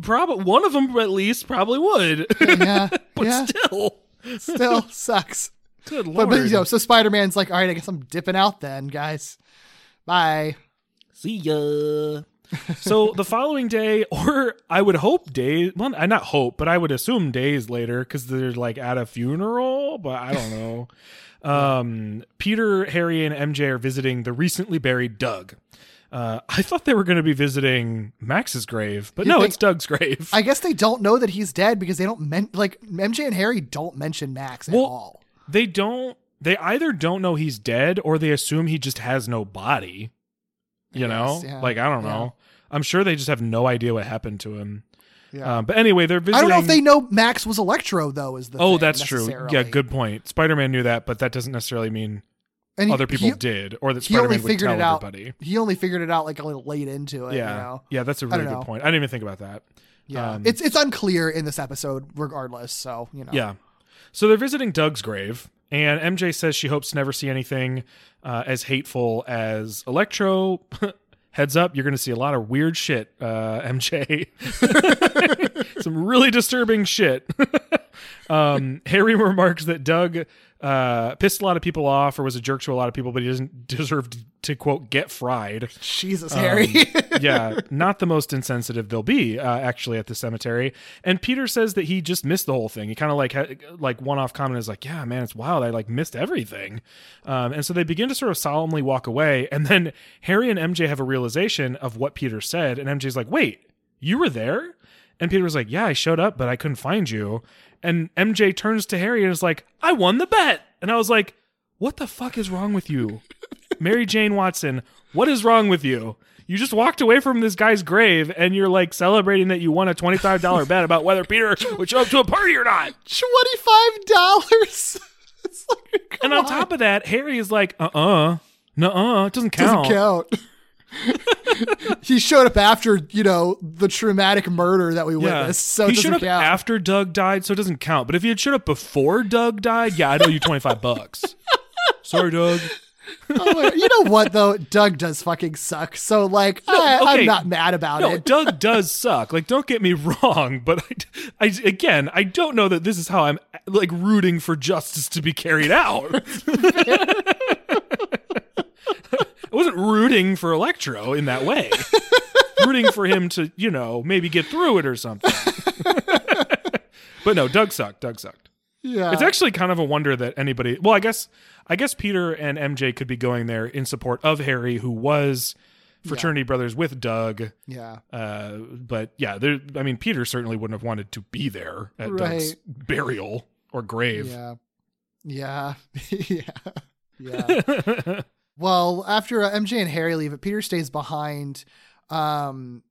Probably one of them at least probably would. Yeah, <laughs> but yeah. still, Still sucks. good But, lord. but you know, so Spider-Man's like, all right, I guess I'm dipping out then, guys. Bye. See ya. So the following day, or I would hope days, well, I not hope, but I would assume days later because they're like at a funeral, but I don't know. <laughs> um, Peter, Harry, and MJ are visiting the recently buried Doug. Uh, I thought they were going to be visiting Max's grave, but You no, think- it's Doug's grave. I guess they don't know that he's dead because they don't men- like MJ and Harry don't mention Max at Well, all. they don't. They either don't know he's dead or they assume he just has no body. You know, guess, yeah. like I don't Yeah. know. I'm sure they just have no idea what happened to him. Yeah. Um, but anyway, they're visiting. I don't know if they know Max was Electro though. Is the Oh, that's true. Yeah, good point. Spider-Man knew that, but that doesn't necessarily mean And he- other people he, did, or that he only Spider-Man would figured it out. everybody. He only figured it out like a little late into it. Yeah, You know? yeah, that's a really good know. point. I didn't even think about that. Yeah. Um, it's it's unclear in this episode, regardless. So you know. Yeah. So they're visiting Doug's grave, and MJ says she hopes to never see anything uh, as hateful as Electro. <laughs> Heads up, you're going to see a lot of weird shit, uh, <laughs> MJ. <laughs> Some really disturbing shit. <laughs> um, Harry remarks that Doug uh, pissed a lot of people off or was a jerk to a lot of people, but he doesn't deserve to, to quote, get fried. Jesus, Um, Harry. <laughs> yeah, not the most insensitive they'll be uh, actually at the cemetery. And Peter says that he just missed the whole thing. He kind of like had, like one off comment is like, "Yeah, man, it's wild. I like missed everything." Um, and so they begin to sort of solemnly walk away, and then Harry and MJ have a realization of what Peter said, and MJ's like, "Wait, you were there?" And Peter was like, "Yeah, I showed up, but I couldn't find you." And MJ turns to Harry and is like, "I won the bet." And I was like, "What the fuck is wrong with you?" Mary Jane Watson, what is wrong with you? You just walked away from this guy's grave and you're like celebrating that you won a $25 <laughs> bet about whether Peter would show up to a party or not. Twenty five dollars. <laughs> Like, and on top of that, Harry is like, uh uh, nuh uh, it doesn't count. doesn't count. <laughs> he showed up after you know the traumatic murder that we Yeah. witnessed, so it he doesn't showed up count. after Doug died, so it doesn't count. But if he had showed up before Doug died, yeah, I owe you 25 bucks. Sorry, Doug. Oh you know what though? Doug does fucking suck. So like, I, okay. I'm not mad about No, it. Doug does suck. Like, don't get me <laughs> wrong, but I, I, again, I don't know that this is how I'm like rooting for justice to be carried out. <laughs> I wasn't rooting for Electro in that way. rooting for him to, you know, maybe get through it or something. <laughs> but no, Doug sucked. Doug sucked. Yeah, It's actually kind of a wonder that anybody. Well, I guess I guess Peter and MJ could be going there in support of Harry, who was fraternity brothers with Doug. yeah. Uh, but yeah, there. I mean, Peter certainly wouldn't have wanted to be there at Doug's burial or grave. Yeah. Yeah. <laughs> yeah. Yeah. well, after uh, MJ and Harry leave, it Peter stays behind. Um,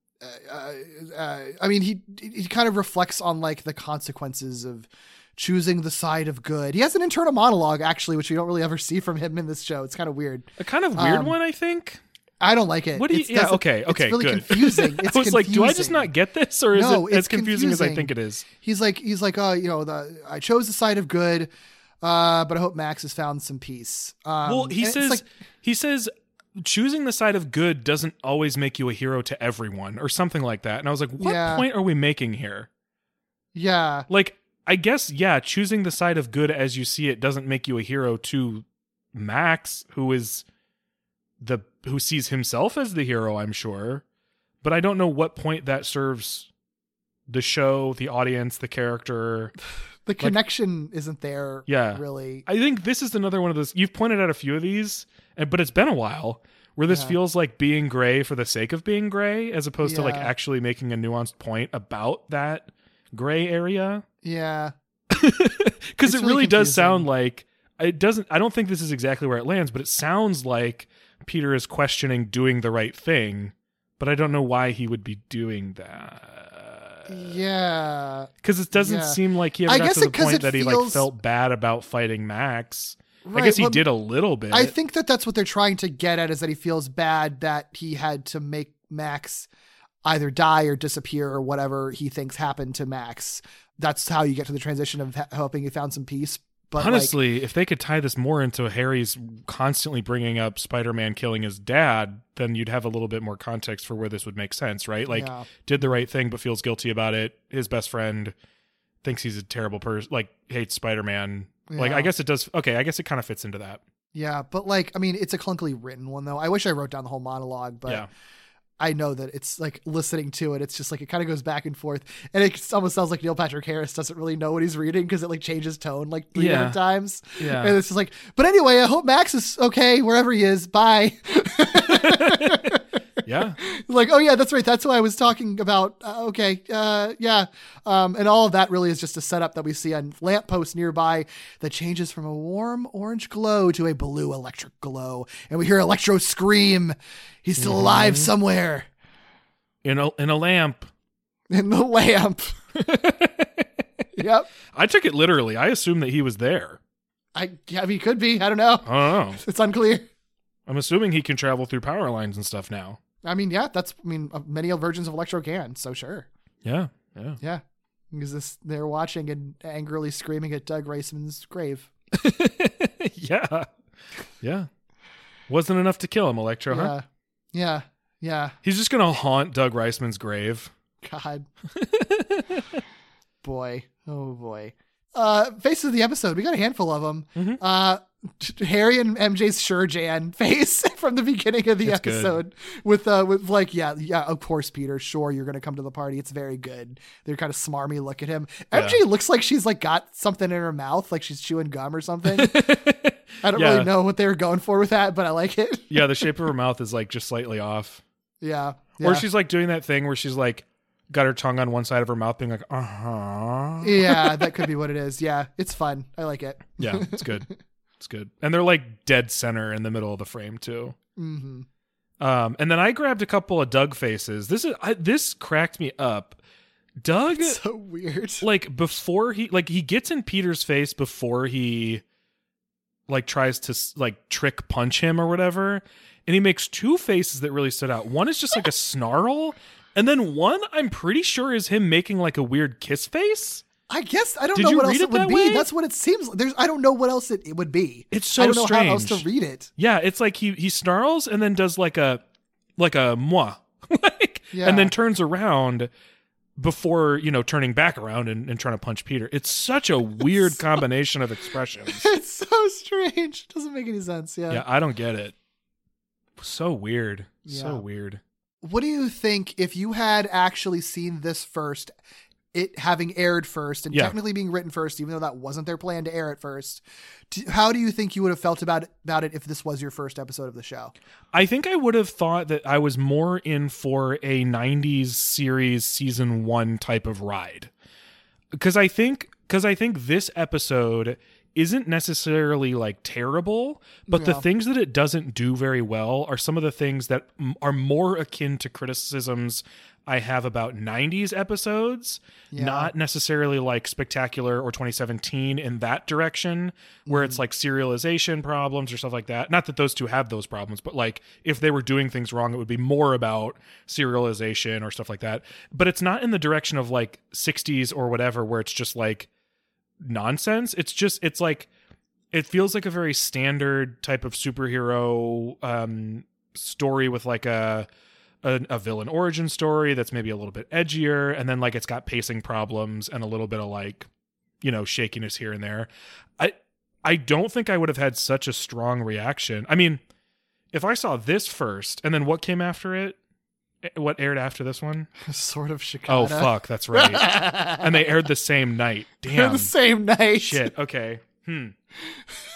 uh, uh, I mean, he he kind of reflects on like the consequences of choosing the side of good. He has an internal monologue actually, which we don't really ever see from him in this show. It's kind of weird. A kind of weird Um, one, I think. I don't like it. What do you? It's- Yeah. Okay. Okay. It's really good. <laughs> confusing. It's I was like, do I just not get this, or is No, it as it's confusing, as I think it is? he's like he's like oh you know the I chose the side of good, uh, but I hope Max has found some peace. Um, well, he says like, he says choosing the side of good doesn't always make you a hero to everyone, or something like that. And I was like, what Yeah. point are we making here? yeah, Like, I guess yeah, choosing the side of good as you see it doesn't make you a hero to Max, who is the who sees himself as the hero. I'm sure, but I don't know what point that serves the show, the audience, the character. <sighs> the connection isn't there. Yeah. really. I think this is another one of those. You've pointed out a few of these, but it's been a while where this Yeah. feels like being gray for the sake of being gray, as opposed to like actually making a nuanced point about that gray area. Yeah, <laughs> Because it really really does sound like it doesn't. I don't think this is exactly where it lands, but it sounds like Peter is questioning doing the right thing, but I don't know why he would be doing that. yeah. Because it doesn't Yeah. seem like he ever I got guess to the point that he like felt bad about fighting Max. I guess he well, did a little bit. I think that that's what they're trying to get at is that he feels bad that he had to make Max either die or disappear or whatever he thinks happened to Max. That's how you get to the transition of hoping he found some peace. But like, Honestly, if they could tie this more into Harry's constantly bringing up Spider-Man killing his dad, then you'd have a little bit more context for where this would make sense, right? Like, Yeah. did the right thing but feels guilty about it. His best friend thinks he's a terrible person, like hates Spider-Man. Like, I guess it does. Okay, I guess it kind of fits into that. Yeah, but like, I mean, it's a clunkily written one though. I wish I wrote down the whole monologue, but yeah, I know that it's like listening to it. It's just like it kind of goes back and forth, and it almost sounds like Neil Patrick Harris doesn't really know what he's reading because it like changes tone like three Yeah. different times. Yeah. and it's just like. But anyway, I hope Max is okay wherever he is. Bye. <laughs> Yeah. <laughs> like, oh yeah, that's right. That's what I was talking about. Uh, okay, uh, yeah. Um, and all of that really is just a setup that we see on lamppost nearby that changes from a warm orange glow to a blue electric glow, and we hear Electro scream. He's still alive somewhere In a in a lamp. <laughs> in the lamp. <laughs> yep. I took it literally. I assumed that he was there. I yeah, he could be. I don't know. I don't know. It's unclear. I'm assuming he can travel through power lines and stuff now. I mean, yeah, that's. I mean, uh, many versions of Electro can. So sure. Yeah. Yeah. Yeah. Because this, they're watching and angrily screaming at Doug Reisman's grave. <laughs> yeah. Yeah. Wasn't enough to kill him, Electro, huh? Yeah. Yeah. Yeah. He's just gonna haunt Doug Reisman's grave. God. <laughs> boy. Oh boy. Uh, faces of the episode. We got a handful of them. Mhm. Uh, Harry and MJ's sure Jan face <laughs> from the beginning of the It's good. episode with uh with like yeah yeah of course Peter sure you're gonna come to the party it's very good they're kind of smarmy look at him MJ looks like she's like got something in her mouth like she's chewing gum or something <laughs> I don't Yeah. really know what they were going for with that but I like it Yeah, the shape of her <laughs> mouth is like just slightly off. yeah, Or she's like doing that thing where she's like got her tongue on one side of her mouth being like, uh huh. yeah that could be what it is yeah it's fun I like it Yeah, it's good. It's good. And they're like dead center in the middle of the frame too. hmm Um, and then I grabbed a couple of Doug faces. This is I, this cracked me up. Doug, so weird <laughs> like before he like he gets in Peter's face before he like tries to like trick punch him or whatever, and he makes two faces that really stood out. One is just like a <laughs> snarl, and then one I'm pretty sure is him making like a weird kiss face. I guess I don't Did know what else it it would be. way? That's what it seems. Like. There's I don't know what else it, it would be. It's so I don't know how else to read it. Yeah, it's like he he snarls and then does like a like a moi, <laughs> like, Yeah. and then turns around before you know turning back around and, and trying to punch Peter. It's such a <laughs> weird combination of expressions. <laughs> It's so strange. It doesn't make any sense. Yeah. Yeah, I don't get it. So weird. Yeah. So weird. What do you think if you had actually seen this first, it having aired first and Yeah. technically being written first, even though that wasn't their plan to air it first? How do you think you would have felt about it, about it if this was your first episode of the show? I think I would have thought that I was more in for a 90s series season 1 type of ride. Cuz I think cuz I think this episode isn't necessarily like terrible, but the things that it doesn't do very well are some of the things that m- are more akin to criticisms I have about 90s episodes, Yeah. not necessarily like Spectacular or 2017 in that direction, where Mm-hmm. it's like serialization problems or stuff like that. Not that those two have those problems, but like if they were doing things wrong, it would be more about serialization or stuff like that. But it's not in the direction of like 60s or whatever, where it's just like nonsense. It's just, it's like, it feels like a very standard type of superhero um, story with like a, a a villain origin story that's maybe a little bit edgier, and then like it's got pacing problems and a little bit of like you know shakiness here and there. I I don't think I would have had such a strong reaction. I mean, if I saw this first and then what came after it, eh, what aired after this one? <laughs> Sword of Shikata. Oh fuck, that's right. and they aired the same night. <laughs> Damn. the same night. Shit. Okay. Hmm. <laughs>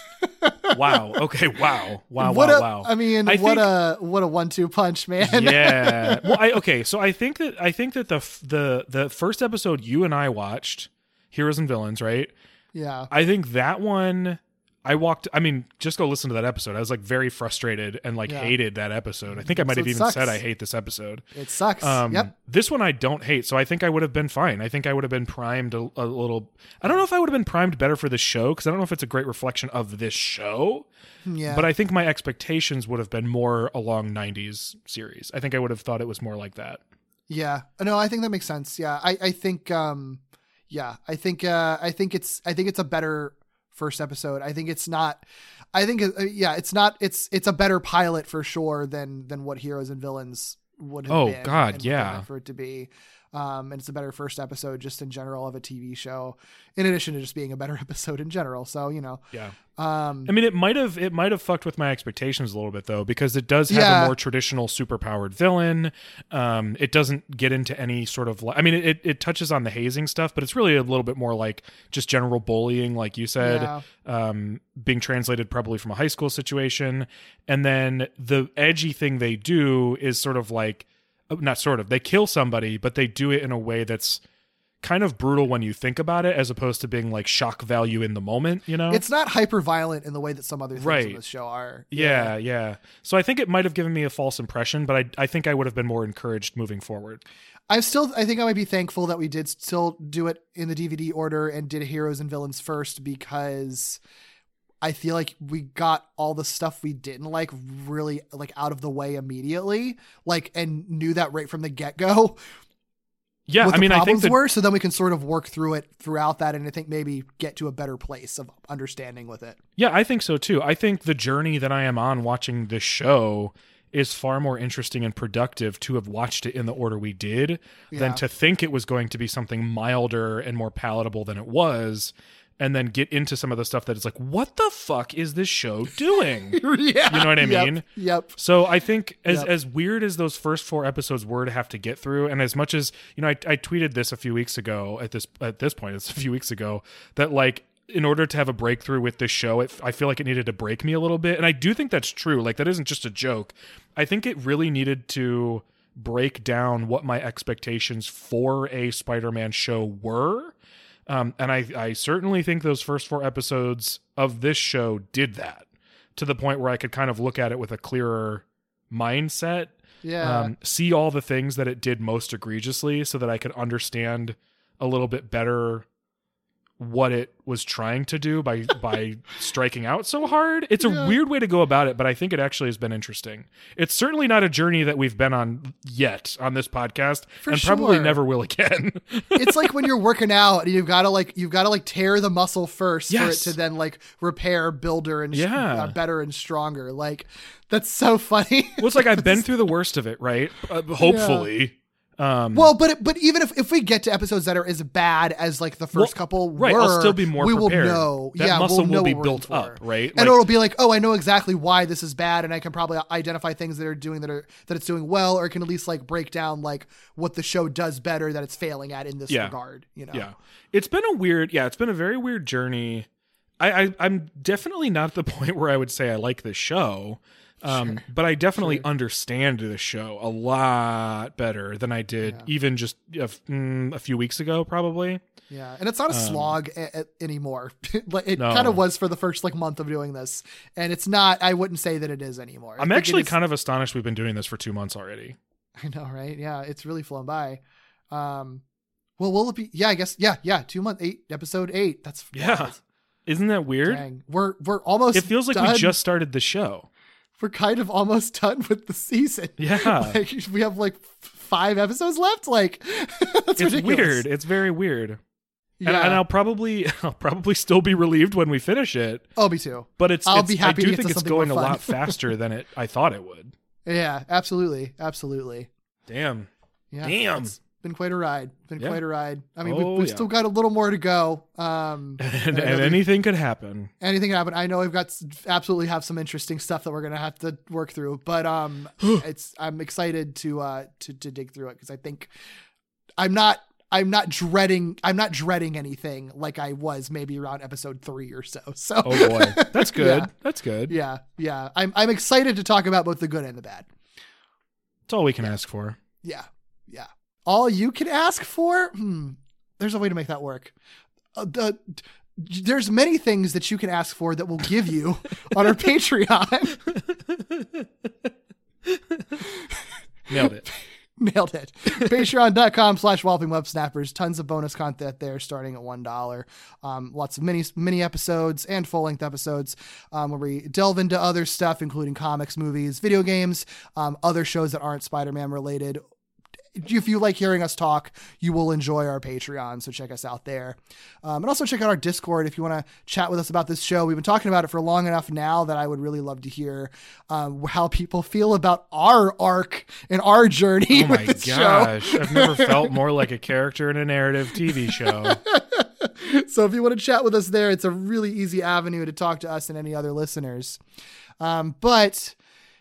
wow. Okay. Wow. Wow. what wow. a, wow. I mean, I what think- a what a one-two punch, man. yeah. <laughs> Well, I okay. So I think that I think that the the the first episode you and I watched, Heroes and Villains, right? yeah. I think that one. I walked. I mean, just go listen to that episode. I was like very frustrated and like Yeah. hated that episode. I think I might So have even sucks. said I hate this episode. It sucks. Um, yep. This one I don't hate, so I think I would have been fine. I think I would have been primed a, a little. I don't know if I would have been primed better for the show because I don't know if it's a great reflection of this show. Yeah. But I think my expectations would have been more along '90s series. I think I would have thought it was more like that. Yeah. No, I think that makes sense. Yeah. I, I think um yeah, I think uh I think it's I think it's a better first episode. I think it's not I think uh, yeah, it's not it's it's a better pilot for sure than than what Heroes and Villains would have Oh, been. God, yeah. for it to be. Um, and it's a better first episode just in general of a TV show, in addition to just being a better <laughs> episode in general. So you know, Yeah. um, I mean, it might have it might have fucked with my expectations a little bit though, because it does have Yeah. a more traditional superpowered villain. Um, it doesn't get into any sort of. li- I mean, it it touches on the hazing stuff, but it's really a little bit more like just general bullying, like you said, Yeah. um, being translated probably from a high school situation, and then the edgy thing they do is sort of like, Oh, not sort of, they kill somebody, but they do it in a way that's kind of brutal when you think about it, as opposed to being like shock value in the moment. You know, it's not hyper violent in the way that some other things Right. in this show are. Yeah, yeah. So I think it might have given me a false impression, but I I think I would have been more encouraged moving forward. I'm still. I think I might be thankful that we did still do it in the DVD order and did heroes and villains first because I feel like we got all the stuff we didn't like really like out of the way immediately, like and knew that right from the get go. <laughs> Yeah, what I the mean, I think that were, so then we can sort of work through it throughout that, and I think maybe get to a better place of understanding with it. yeah, I think so too. I think the journey that I am on watching this show is far more interesting and productive to have watched it in the order we did than to think it was going to be something milder and more palatable than it was. And then get into some of the stuff that is like, what the fuck is this show <laughs> doing? <laughs> yeah, You know what I Yep, mean? Yep. So I think as Yep. as weird as those first four episodes were to have to get through, and as much as you know, I, I tweeted this a few weeks ago. At this at this point, it's a few weeks ago that like in order to have a breakthrough with this show, it, I feel like it needed to break me a little bit, and I do think that's true. Like that isn't just a joke. I think it really needed to break down what my expectations for a Spider-Man show were. Um, and I, I certainly think those first four episodes of this show did that to the point where I could kind of look at it with a clearer mindset, Yeah. um, see all the things that it did most egregiously so that I could understand a little bit better what it was trying to do by <laughs> by striking out so hard. It's a weird way to go about it, but I think it actually has been interesting. It's certainly not a journey that we've been on yet on this podcast For and probably never will again. <laughs> it's like when you're working out and you've got to like you've got to like tear the muscle first Yes. for it to then like repair, builder, and Yeah. uh, better and stronger. Like that's so funny. well, it's like I've been <laughs> through the worst of it, right? Uh, hopefully. Um, well, but but even if, if we get to episodes that are as bad as like the first Well, couple, right, were, I'll still be more we prepared. will know. That yeah, muscle we'll will be built up, right? and Like- it'll be like, oh, I know exactly why this is bad, and I can probably identify things that are doing that are that it's doing well, or can at least like break down like what the show does better that it's failing at in this Yeah. regard. You know, Yeah. It's been a weird, yeah, it's been a very weird journey. I, I I'm definitely not at the <laughs> point where I would say I like this show. Um, but I definitely understand the show a lot better than I did even just a, f- mm, a few weeks ago, probably. Yeah, and it's not a slog a- a- anymore. <laughs> Like, it Um, No. kind of was for the first like month of doing this, and it's not. I wouldn't say that it is anymore. I'm actually kind of astonished we've been doing this for two months already. <laughs> I know, right? Yeah, it's really flown by. Um, well, will it be? Yeah, I guess. Yeah, yeah. Two month eight episode eight. That's Yeah. Isn't that weird? Dang. We're we're almost. It feels like done. we just started the show. We're kind of almost <laughs> done with the season. Yeah. <laughs> like, we have like five episodes left. Like <laughs> that's it's ridiculous. weird. It's very weird. And, Yeah. and I'll probably I'll probably still be relieved when we finish it. oh, me too. But it's, I'll it's be happy I do think it's going a lot faster than it I thought it would. Yeah, absolutely, absolutely. Damn. Yeah, Damn. It's been quite a ride. Been Yeah. quite a ride. I mean, Oh, we've, we've yeah. still got a little more to go. Um, <laughs> And, and anything could happen. anything happen. I know we've got absolutely have some interesting stuff that we're gonna have to work through, but um, <sighs> it's I'm excited to uh to to dig through it because I think I'm not I'm not dreading I'm not dreading anything like I was maybe around episode three or so. <laughs> So Oh boy. That's <laughs> good. Yeah. That's good. yeah, yeah. I'm I'm excited to talk about both the good and the bad. That's all we can ask for. Yeah, yeah. All you can ask for? Hmm. There's a way to make that work. Uh, the, there's many things that you can ask for that we'll give you <laughs> on our Patreon. <laughs> Nailed it. <laughs> Nailed it. Patreon.com slash walloping web snappers. Tons of bonus content there starting at $1. Um, lots of mini, mini episodes and full length episodes um, where we delve into other stuff, including comics, movies, video games, um, other shows that aren't Spider Man related. If you like hearing us talk, you will enjoy our Patreon. So check us out there. Um, and also check out our Discord if you want to chat with us about this show. We've been talking about it for long enough now that I would really love to hear um, how people feel about our arc and our journey Oh <laughs> with my gosh. I've never felt more like a character in a narrative TV show. <laughs> so if you want to chat with us there, it's a really easy avenue to talk to us and any other listeners. Um, but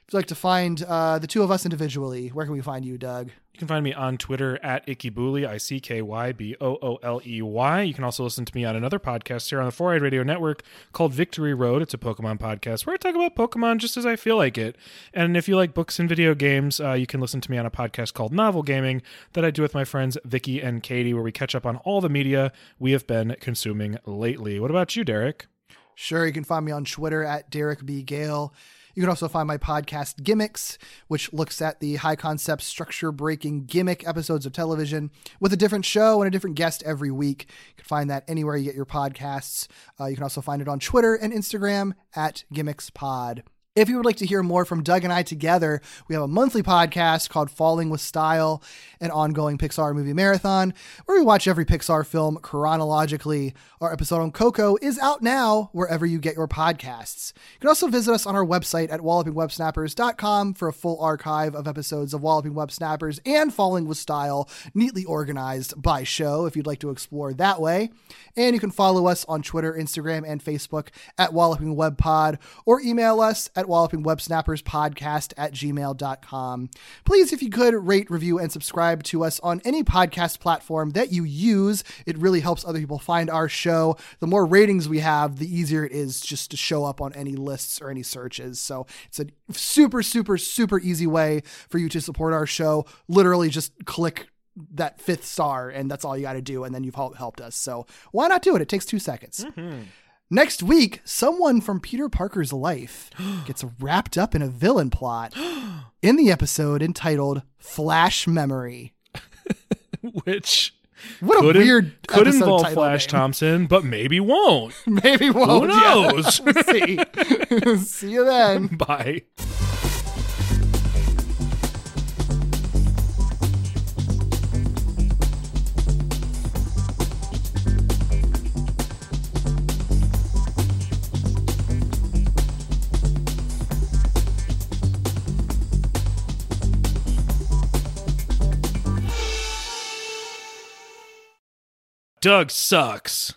if you'd like to find uh, the two of us individually, where can we find you, Doug? You can find me on Twitter at Ickybooley, I C K Y B O O L E Y. You can also listen to me on another podcast here on the Four Eyed Radio Network called Victory Road. It's a Pokemon podcast where I talk about Pokemon just as I feel like it. And if you like books and video games, uh, you can listen to me on a podcast called Novel Gaming that I do with my friends Vicky and Katie, where we catch up on all the media we have been consuming lately. What about you, Derek? Sure, you can find me on Twitter at Derek B. Gale. You can also find my podcast Gimmicks, which looks at the high concept, structure breaking gimmick episodes of television with a different show and a different guest every week. You can find that anywhere you get your podcasts. Uh, you can also find it on Twitter and Instagram at Gimmicks Pod. If you would like to hear more from Doug and I together, we have a monthly podcast called Falling with Style, an ongoing Pixar movie marathon where we watch every Pixar film chronologically. Our episode on Coco is out now wherever you get your podcasts. You can also visit us on our website at wallopingwebsnappers.com for a full archive of episodes of Walloping Web Snappers and Falling with Style, neatly organized by show if you'd like to explore that way. And you can follow us on Twitter, Instagram, and Facebook at Walloping Web Pod or email us at wallopingwebsnapperspodcast at gmail.com. Please, if you could, rate, review, and subscribe to us on any podcast platform that you use. It really helps other people find our show. The more ratings we have, the easier it is just to show up on any lists or any searches. So it's a super, super, super easy way for you to support our show. Literally just click that fifth star and that's all you got to do and then you've helped us so why not do it it takes two seconds mm-hmm. Next week someone from peter parker's life <gasps> gets wrapped up in a villain plot in the episode entitled flash memory <laughs> Which what a could, weird could involve Flash name. Thompson, but maybe won't. <laughs> maybe won't Who yeah. knows? We'll <laughs> see see you then Bye. Doug sucks.